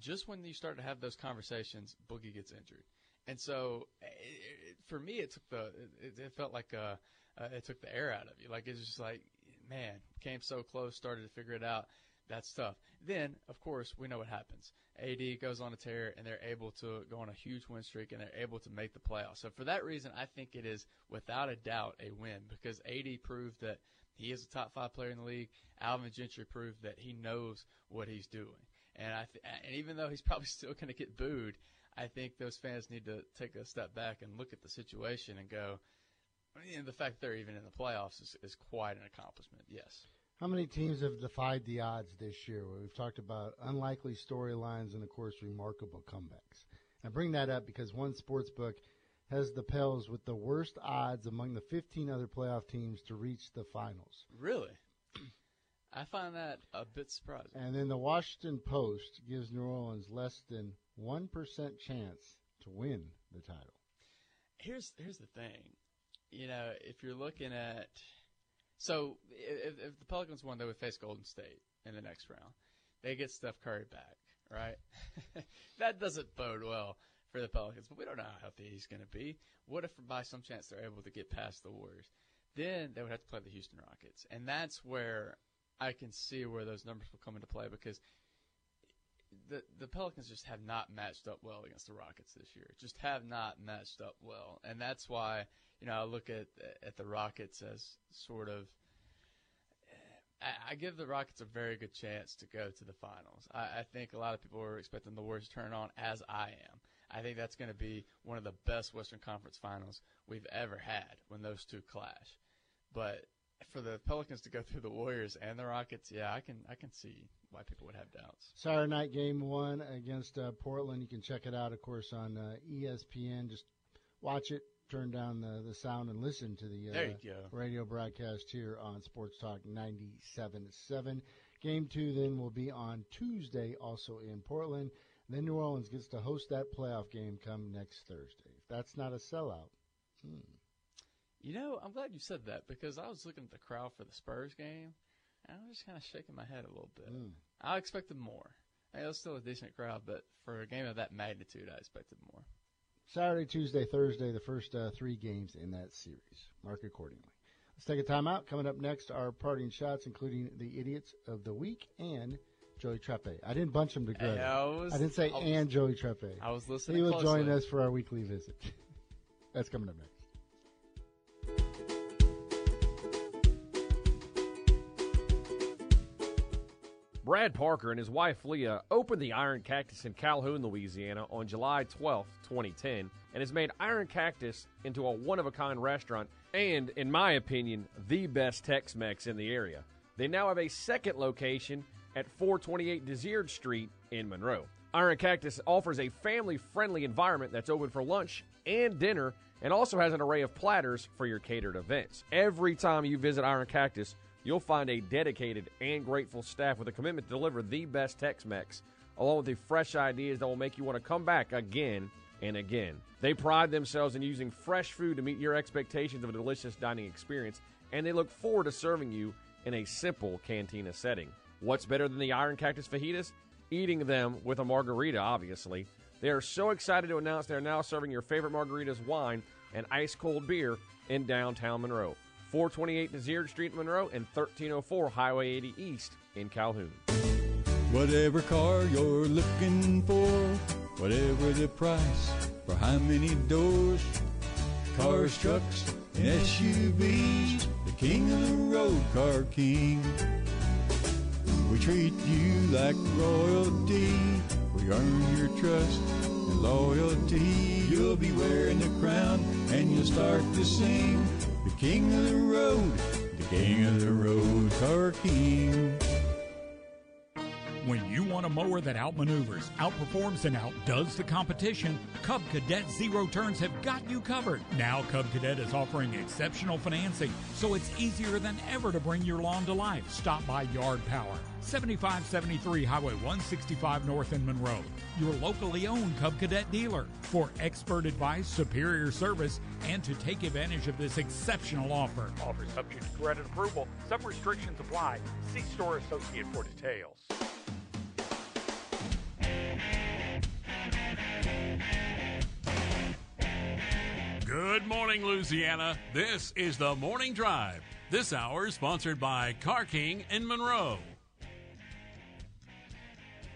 Speaker 4: Just when you start to have those conversations, Boogie gets injured, and so it, it, for me, it took the, it, it felt like uh, uh, it took the air out of you. Like it's just like, man, came so close, started to figure it out. That's tough. Then, of course, we know what happens. AD goes on a tear, and they're able to go on a huge win streak, and they're able to make the playoffs. So for that reason, I think it is without a doubt a win because AD proved that he is a top five player in the league. Alvin Gentry proved that he knows what he's doing, and I th- and even though he's probably still going to get booed, I think those fans need to take a step back and look at the situation and go. You the fact they're even in the playoffs is, is quite an accomplishment. Yes.
Speaker 2: How many teams have defied the odds this year? We've talked about unlikely storylines and, of course, remarkable comebacks. I bring that up because one sports book has the Pels with the worst odds among the 15 other playoff teams to reach the finals.
Speaker 4: Really? I find that a bit surprising.
Speaker 2: And then the Washington Post gives New Orleans less than 1% chance to win the title.
Speaker 4: Here's here's the thing. You know, if you're looking at so if, if the Pelicans won, they would face Golden State in the next round. They get Steph Curry back, right? that doesn't bode well for the Pelicans, but we don't know how healthy he's going to be. What if, by some chance, they're able to get past the Warriors? Then they would have to play the Houston Rockets, and that's where I can see where those numbers will come into play because the the Pelicans just have not matched up well against the Rockets this year. Just have not matched up well, and that's why you know I look at at the Rockets as sort of. I, I give the Rockets a very good chance to go to the finals. I, I think a lot of people are expecting the Warriors to turn on, as I am. I think that's going to be one of the best Western Conference finals we've ever had when those two clash. But for the Pelicans to go through the Warriors and the Rockets, yeah, I can I can see why people would have doubts.
Speaker 2: Saturday night game one against uh, Portland. You can check it out, of course, on uh, ESPN. Just watch it, turn down the, the sound, and listen to the uh,
Speaker 4: There you go.
Speaker 2: radio broadcast here on Sports Talk 97.7. Game two then will be on Tuesday, also in Portland. Then New Orleans gets to host that playoff game come next Thursday. If that's not a sellout, hmm.
Speaker 4: You know, I'm glad you said that because I was looking at the crowd for the Spurs game, and I was just kind of shaking my head a little bit.
Speaker 2: Mm.
Speaker 4: I expected more. I mean, it was still a decent crowd, but for a game of that magnitude, I expected more.
Speaker 2: Saturday, Tuesday, Thursday, the first uh, three games in that series. Mark accordingly. Let's take a timeout. Coming up next are parting shots, including the idiots of the week and Joey Trappe. I didn't bunch him together.
Speaker 4: I was-
Speaker 2: didn't say
Speaker 4: I was-
Speaker 2: and Joey Trappe.
Speaker 4: I was listening
Speaker 2: He will join us for our weekly visit. That's coming up next.
Speaker 25: Brad Parker and his wife Leah opened the Iron Cactus in Calhoun, Louisiana on July 12, 2010, and has made Iron Cactus into a one of a kind restaurant and, in my opinion, the best Tex Mex in the area. They now have a second location at 428 Desert Street in Monroe. Iron Cactus offers a family friendly environment that's open for lunch and dinner and also has an array of platters for your catered events. Every time you visit Iron Cactus, you'll find a dedicated and grateful staff with a commitment to deliver the best Tex Mex, along with the fresh ideas that will make you want to come back again and again. They pride themselves in using fresh food to meet your expectations of a delicious dining experience, and they look forward to serving you in a simple cantina setting. What's better than the Iron Cactus fajitas? Eating them with a margarita, obviously. They are so excited to announce they are now serving your favorite margaritas, wine, and ice cold beer in downtown Monroe. 428 Desert Street in Monroe and 1304 Highway 80 East in Calhoun.
Speaker 26: Whatever car you're looking for, whatever the price, for how many doors, cars, trucks, and SUVs, the king of the road, Car King. We treat you like royalty, we earn your trust and loyalty. You'll be wearing the crown and you'll start to sing, the king of the road, the king of the road, Car King.
Speaker 7: When you a mower that outmaneuvers, outperforms, and outdoes the competition, Cub Cadet Zero Turns have got you covered. Now, Cub Cadet is offering exceptional financing, so it's easier than ever to bring your lawn to life. Stop by Yard Power, 7573 Highway 165 North in Monroe, your locally owned Cub Cadet dealer. For expert advice, superior service, and to take advantage of this exceptional offer. Offer subject to credit approval. Some restrictions apply. See store associate for details.
Speaker 22: Good morning, Louisiana. This is the Morning Drive. This hour is sponsored by Car King in Monroe.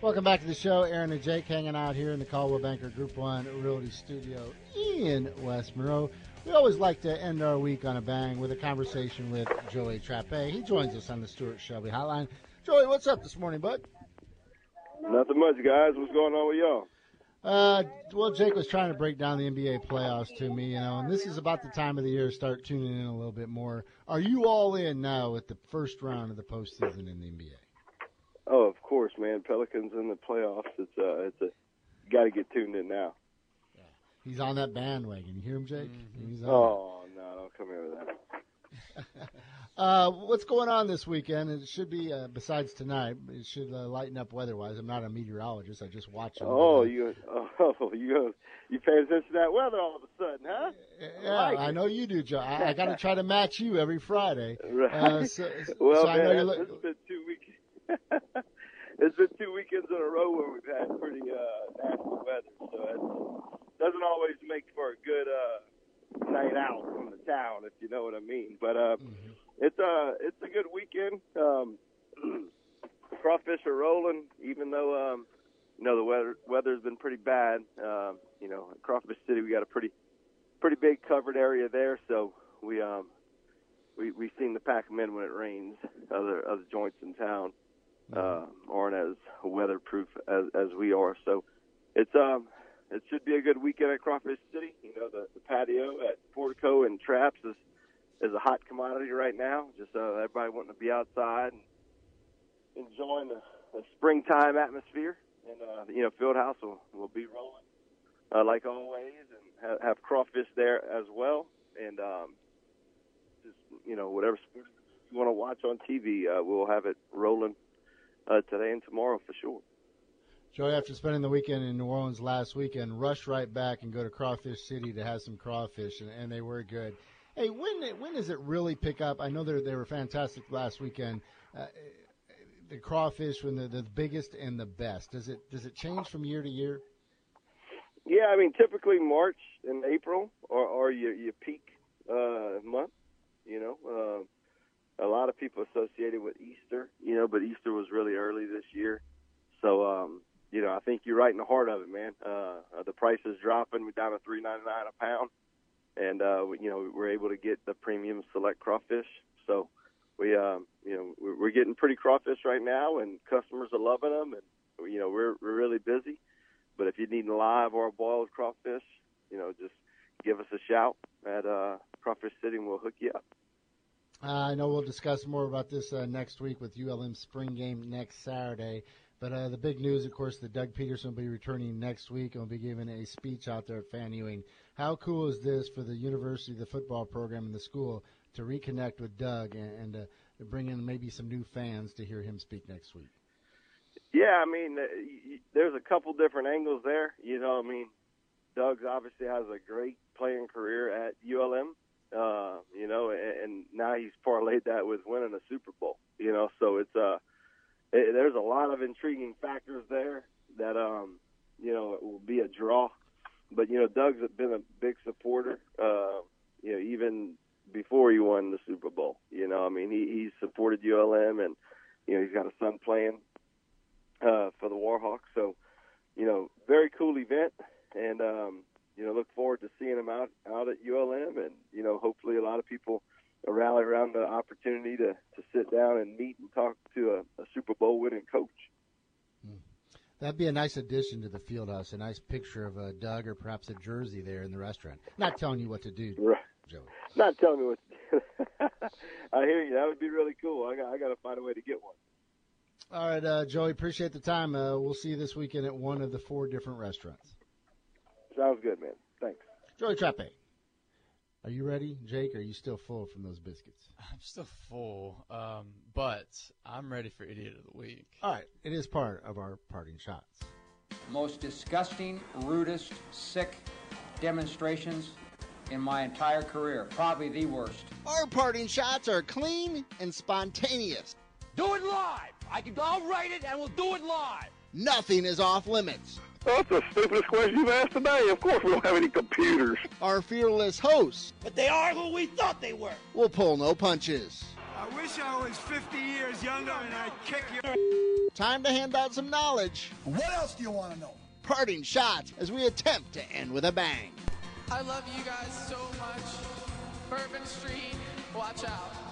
Speaker 2: Welcome back to the show. Aaron and Jake hanging out here in the Coldwell Banker Group One Realty Studio in West Monroe. We always like to end our week on a bang with a conversation with Joey Trappe. He joins us on the Stuart Shelby Hotline. Joey, what's up this morning, bud?
Speaker 27: Nothing much, guys. What's going on with y'all?
Speaker 2: Uh, well, Jake was trying to break down the NBA playoffs to me, you know, and this is about the time of the year to start tuning in a little bit more. Are you all in now with the first round of the postseason in the NBA?
Speaker 27: Oh, of course, man. Pelicans in the playoffs. It's uh, it's a got to get tuned in now.
Speaker 2: He's on that bandwagon. You hear him, Jake? He's on.
Speaker 27: Oh no, don't come here with that.
Speaker 2: Uh, what's going on this weekend? It should be uh, besides tonight. It should uh, lighten up weather-wise. I'm not a meteorologist. I just watch. them.
Speaker 27: Oh, you oh you you pay attention to that weather all of a sudden, huh?
Speaker 2: Yeah,
Speaker 27: like
Speaker 2: I know you do, Joe. I, I got to try to match you every Friday.
Speaker 27: Right.
Speaker 2: Uh, so,
Speaker 27: well,
Speaker 2: so I know
Speaker 27: man,
Speaker 2: you look.
Speaker 27: it's been two weeks. it's been two weekends in a row where we've had pretty uh, nasty weather, so it doesn't always make for a good uh, night out from the town, if you know what I mean. But uh, it's a it's a good weekend. Um, the crawfish are rolling, even though um, you know the weather weather's been pretty bad. Um, you know, in Crawfish City, we got a pretty pretty big covered area there, so we um we we seem to pack them in when it rains. Other other joints in town uh, aren't as weatherproof as as we are, so it's um it should be a good weekend at Crawfish City. You know, the, the patio at Portico and Trapp's is is a hot commodity right now. Just uh, everybody wanting to be outside and enjoying the, the springtime atmosphere. And uh, you know, Fieldhouse will will be rolling uh, like always, and have, have crawfish there as well. And um, just you know, whatever sport you want to watch on TV, uh, we'll have it rolling uh, today and tomorrow for sure.
Speaker 2: Joey, after spending the weekend in New Orleans last weekend, rush right back and go to Crawfish City to have some crawfish, and, and they were good. Hey, when when does it really pick up? I know they they were fantastic last weekend. Uh, the crawfish when they're the biggest and the best. Does it does it change from year to year?
Speaker 27: Yeah, I mean, typically March and April are, are your, your peak uh, month. You know, uh, a lot of people associate it with Easter. You know, but Easter was really early this year, so um, you know, I think you're right in the heart of it, man. Uh, the price is dropping. We're down to three ninety nine a pound, and uh, you know, we're able to get the premium select crawfish. So we, um, you know, we're, getting pretty crawfish right now, and customers are loving them, and you know, we're we're really busy. But if you need live or boiled crawfish, you know, just give us a shout at uh, Crawfish City, and we'll hook you up.
Speaker 2: Uh, I know we'll discuss more about this uh, next week with ULM spring game next Saturday. But uh, the big news, of course, that Doug Pederson will be returning next week and will be giving a speech out there at Fan Ewing. How cool is this for the university, the football program, and the school to reconnect with Doug and, and uh, bring in maybe some new fans to hear him speak next week?
Speaker 27: Yeah, I mean, uh, there's a couple different angles there. You know, I mean, Doug's obviously has a great playing career at ULM. Uh, you know, and, and now he's parlayed that with winning a Super Bowl. You know, so it's uh, there's a lot of intriguing factors there that um, you know, it will be a draw. But you know, Doug's been a big supporter. Uh, you know, even before he won the Super Bowl. You know, I mean, he he's supported ULM, and you know, he's got a son playing uh, for the Warhawks. So, you know, very cool event, and um, you know, look forward to seeing him out out at ULM, and you know, hopefully a lot of people rally around the opportunity to to sit down and meet and talk to a, a Super Bowl winning coach.
Speaker 2: That'd be a nice addition to the field house. A nice picture of a Doug or perhaps a jersey there in the restaurant. Not telling you what to do,
Speaker 27: Right.
Speaker 2: Joey.
Speaker 27: Not telling me what. To do. I hear you. That would be really cool. I got I got to find a way to get one.
Speaker 2: All right, uh, Joey, appreciate the time. Uh, we'll see you this weekend at one of the four different restaurants.
Speaker 24: Sounds good, man. Thanks.
Speaker 2: Joey Trappe. Are you ready, Jake? Or are you still full from those biscuits?
Speaker 4: I'm still full, um, but I'm ready for Idiot of the Week.
Speaker 2: All right, it is part of our parting shots.
Speaker 28: Most disgusting, rudest, sick demonstrations in my entire career. Probably the worst.
Speaker 2: Our parting shots are clean and spontaneous.
Speaker 28: Do it live! I can, I'll write it and we'll do it live!
Speaker 2: Nothing is off limits.
Speaker 27: That's the stupidest question you've asked today. Of course we don't have any computers.
Speaker 2: Our fearless hosts
Speaker 28: But they are who we thought they were.
Speaker 2: We'll pull no punches.
Speaker 29: I wish I was 50 years younger and I'd kick your.
Speaker 2: Time to hand out some knowledge.
Speaker 29: What else do you want to know?
Speaker 2: Parting shots as we attempt to end with a bang.
Speaker 30: I love you guys so much. Bourbon Street, watch out.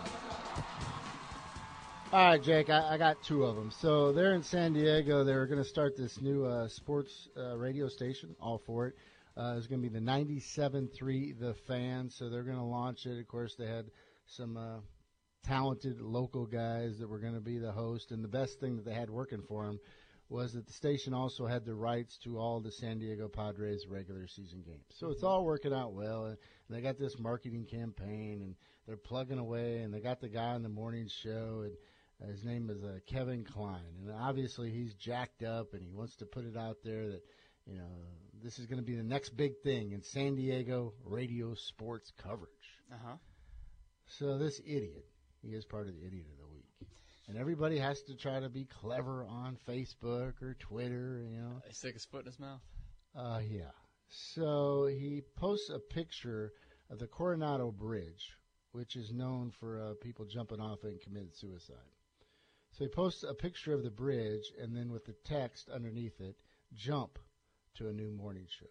Speaker 2: All right, Jake, I, I got two of them. So they're in San Diego. They're going to start this new uh, sports uh, radio station, all for it. Uh, it's going to be the 97.3 The Fan. So they're going to launch it. Of course, they had some uh, talented local guys that were going to be the host. And the best thing that they had working for them was that the station also had the rights to all the San Diego Padres regular season games. So it's all working out well. And they got this marketing campaign, and they're plugging away, and they got the guy on the morning show, and his name is uh, Kevin Klein, and obviously he's jacked up, and he wants to put it out there that you know this is going to be the next big thing in San Diego radio sports coverage.
Speaker 4: Uh huh.
Speaker 2: So this idiot, he is part of the idiot of the week, and everybody has to try to be clever on Facebook or Twitter. You know,
Speaker 4: He stick his foot in his mouth.
Speaker 2: uh, yeah. So he posts a picture of the Coronado Bridge, which is known for uh, people jumping off and committing suicide. So he posts a picture of the bridge, and then with the text underneath it, "Jump to a new morning show."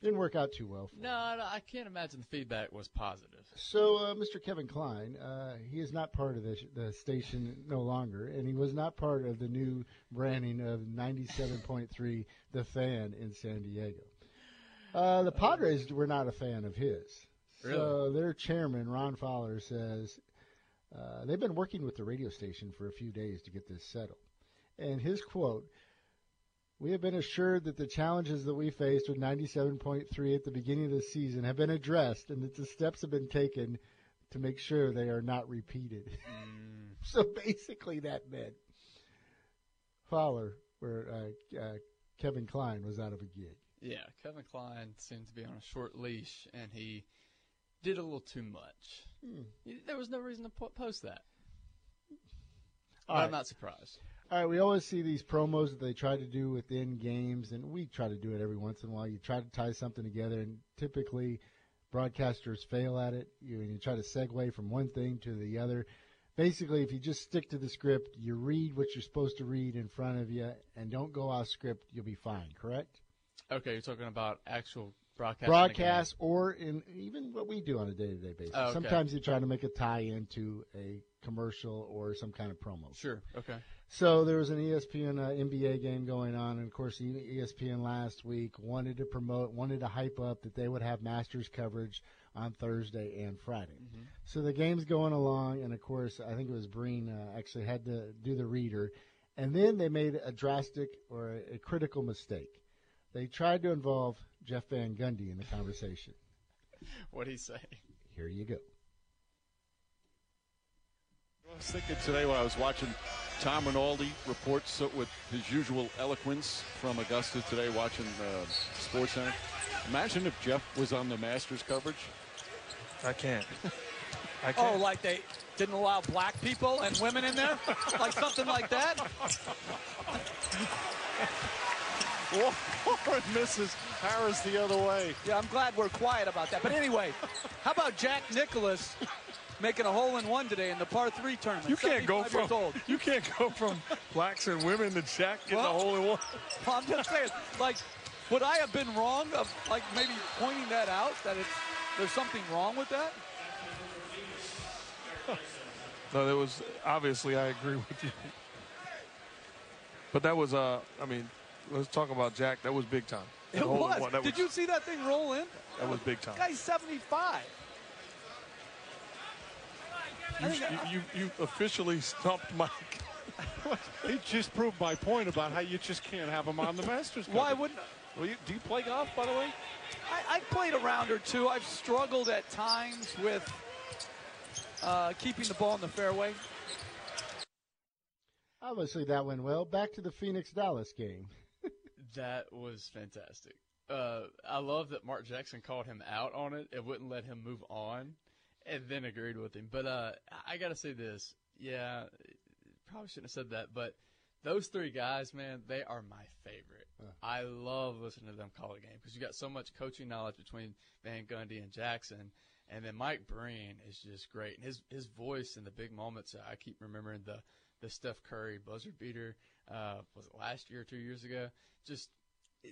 Speaker 2: Didn't work out too well. For him.
Speaker 4: No, no, I can't imagine the feedback was positive.
Speaker 2: So, uh, Mr. Kevin Klein, uh, he is not part of the, the station no longer, and he was not part of the new branding of 97.3 The Fan in San Diego. Uh, the Padres were not a fan of his. So their chairman, Ron Fowler, says uh, they've been working with the radio station for a few days to get this settled. And his quote, we have been assured that the challenges that we faced with 97.3 at the beginning of the season have been addressed and that the steps have been taken to make sure they are not repeated. so basically, that meant Fowler, where uh, uh, Kevin Klein was out of a gig.
Speaker 4: Yeah, Kevin Klein seemed to be on a short leash, and he did a little too much.
Speaker 2: Hmm.
Speaker 4: There was no reason to post that. I'm not surprised.
Speaker 2: All right, we always see these promos that they try to do within games, and we try to do it every once in a while. You try to tie something together, and typically broadcasters fail at it. You, and you try to segue from one thing to the other. Basically, if you just stick to the script, you read what you're supposed to read in front of you, and don't go off script, you'll be fine. Correct?
Speaker 4: Okay, you're talking about actual broadcast.
Speaker 2: Broadcast, or in even what we do on a day-to-day basis.
Speaker 4: Oh, okay.
Speaker 2: Sometimes you try to make a tie into a commercial or some kind of promo.
Speaker 4: Sure. Okay.
Speaker 2: So there was an ESPN uh, NBA game going on, and of course, ESPN last week wanted to promote, wanted to hype up that they would have Masters coverage on Thursday and Friday. So the game's going along, and of course, I think it was Breen uh, actually had to do the reader, and then they made a drastic or a, a critical mistake. They tried to involve Jeff Van Gundy in the conversation.
Speaker 4: What'd he say?
Speaker 2: Here you go.
Speaker 31: I was thinking today while I was watching Tom Rinaldi report so with his usual eloquence from Augusta today, watching uh, Sports Center. Imagine if Jeff was on the Masters coverage.
Speaker 19: I can't. I can't.
Speaker 32: Oh, like they didn't allow black people and women in there? like something like that?
Speaker 31: Warren misses Harris the other way.
Speaker 32: Yeah, I'm glad we're quiet about that. But anyway, how about Jack Nicklaus making a hole in one today in the par three tournament?
Speaker 19: You can't go from you can't go from blacks and women to Jack getting
Speaker 32: Well-
Speaker 19: a hole in one.
Speaker 32: Well, I'm just saying, like, would I have been wrong of like maybe pointing that out that it's there's something wrong with that?
Speaker 19: No, there was obviously I agree with you. But that was uh I mean, let's talk about Jack. That was big time. That
Speaker 32: It was.
Speaker 19: one, that
Speaker 32: Did you see that thing roll in?
Speaker 19: That was big time.
Speaker 32: Guy's 75.
Speaker 19: You, you, you officially stumped Mike.
Speaker 31: he just proved my point about how you just can't have him on the Masters.
Speaker 32: Why wouldn't?
Speaker 31: Well, you, do you play golf, by the way?
Speaker 32: I, I played a round or two. I've struggled at times with uh, keeping the ball in the fairway.
Speaker 2: Obviously, that went well. Back to the Phoenix Dallas game.
Speaker 4: That was fantastic. Uh, I love that Mark Jackson called him out on it and wouldn't let him move on, and then agreed with him. But uh, I got to say this. Yeah, probably shouldn't have said that, but those three guys, man, they are my favorite. I love listening to them call a game because you got so much coaching knowledge between Van Gundy and Jackson. And then Mike Breen is just great. And his his voice in the big moments, I keep remembering the the Steph Curry buzzer beater. Uh, was it last year or two years ago? Just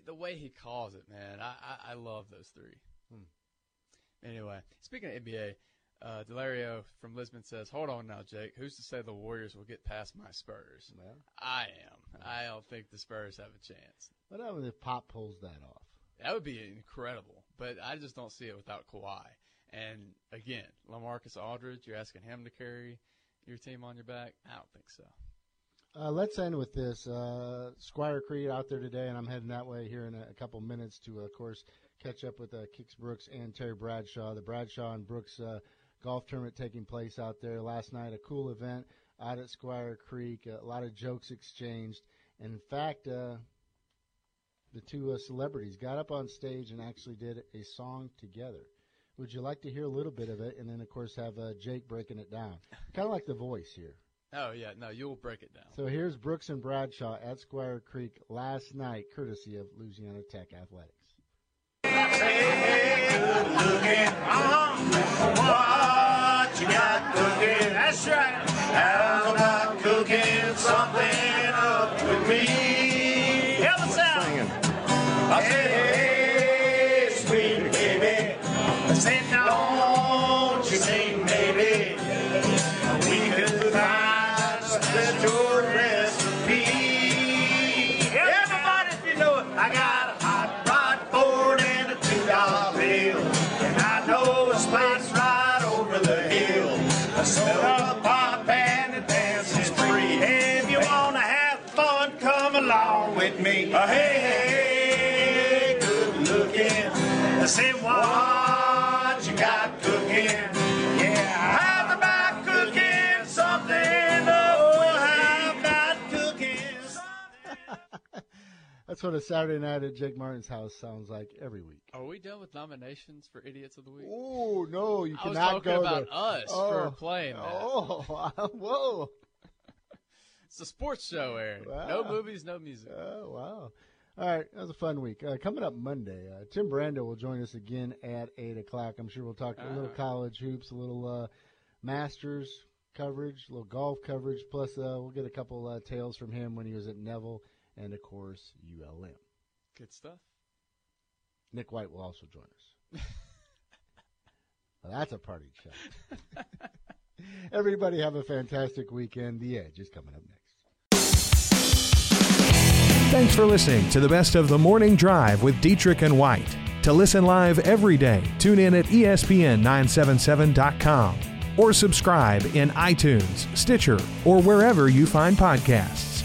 Speaker 4: the way he calls it, man. I I, I love those three.
Speaker 2: Hmm.
Speaker 4: Anyway, speaking of NBA, uh, Delario from Lisbon says, "Hold on now, Jake. Who's to say the Warriors will get past my Spurs? I am. I don't think the Spurs have a chance.
Speaker 2: What happens if Pop pulls that off?
Speaker 4: That would be incredible, but I just don't see it without Kawhi. And again, Lamarcus Aldridge, you're asking him to carry your team on your back? I don't think so.
Speaker 2: Uh, let's end with this. Uh, Squire Creek out there today, and I'm heading that way here in a, a couple minutes to, of course, catch up with uh, Kix Brooks and Terry Bradshaw. The Bradshaw and Brooks uh, golf tournament taking place out there last night. A cool event out at Squire Creek. A lot of jokes exchanged. And in fact, uh, the two uh, celebrities got up on stage and actually did a song together. Would you like to hear a little bit of it? And then, of course, have Jake breaking it down. Kind of like the voice here.
Speaker 4: Oh yeah, no, you'll break it down.
Speaker 2: So here's Brooks and Bradshaw at Squire Creek last night, courtesy of Louisiana Tech Athletics.
Speaker 29: What you got cooking? That's right. How about cooking something up with me? Help us out. I said, hey, I say, what you got cooking? Yeah, how's about cooking something? Oh, how about cooking
Speaker 2: That's what a Saturday night at Jake Martin's house sounds like every week.
Speaker 4: Are we done with nominations for Idiots of the Week?
Speaker 2: Oh no, you
Speaker 4: I was
Speaker 2: cannot
Speaker 4: talking
Speaker 2: go
Speaker 4: about
Speaker 2: there.
Speaker 4: us for oh. playing that.
Speaker 2: Oh, whoa!
Speaker 4: It's a sports show, Aaron.
Speaker 2: Wow.
Speaker 4: No movies, no music.
Speaker 2: Oh wow! All right, that was a fun week. Uh, coming up Monday, uh, Tim Brando will join us again at eight o'clock. I'm sure we'll talk a little
Speaker 4: Uh-huh.
Speaker 2: college hoops, a little uh, Masters coverage, a little golf coverage. Plus, uh, we'll get a couple uh, tales from him when he was at Neville, and of course ULM.
Speaker 4: Good stuff.
Speaker 2: Nick White will also join us. well, that's a party show. Everybody have a fantastic weekend. The Edge is coming up next.
Speaker 33: Thanks for listening to the best of the morning drive with Dietrich and White. To listen live every day, tune in at E ESPN977.com or subscribe in iTunes, Stitcher, or wherever you find podcasts.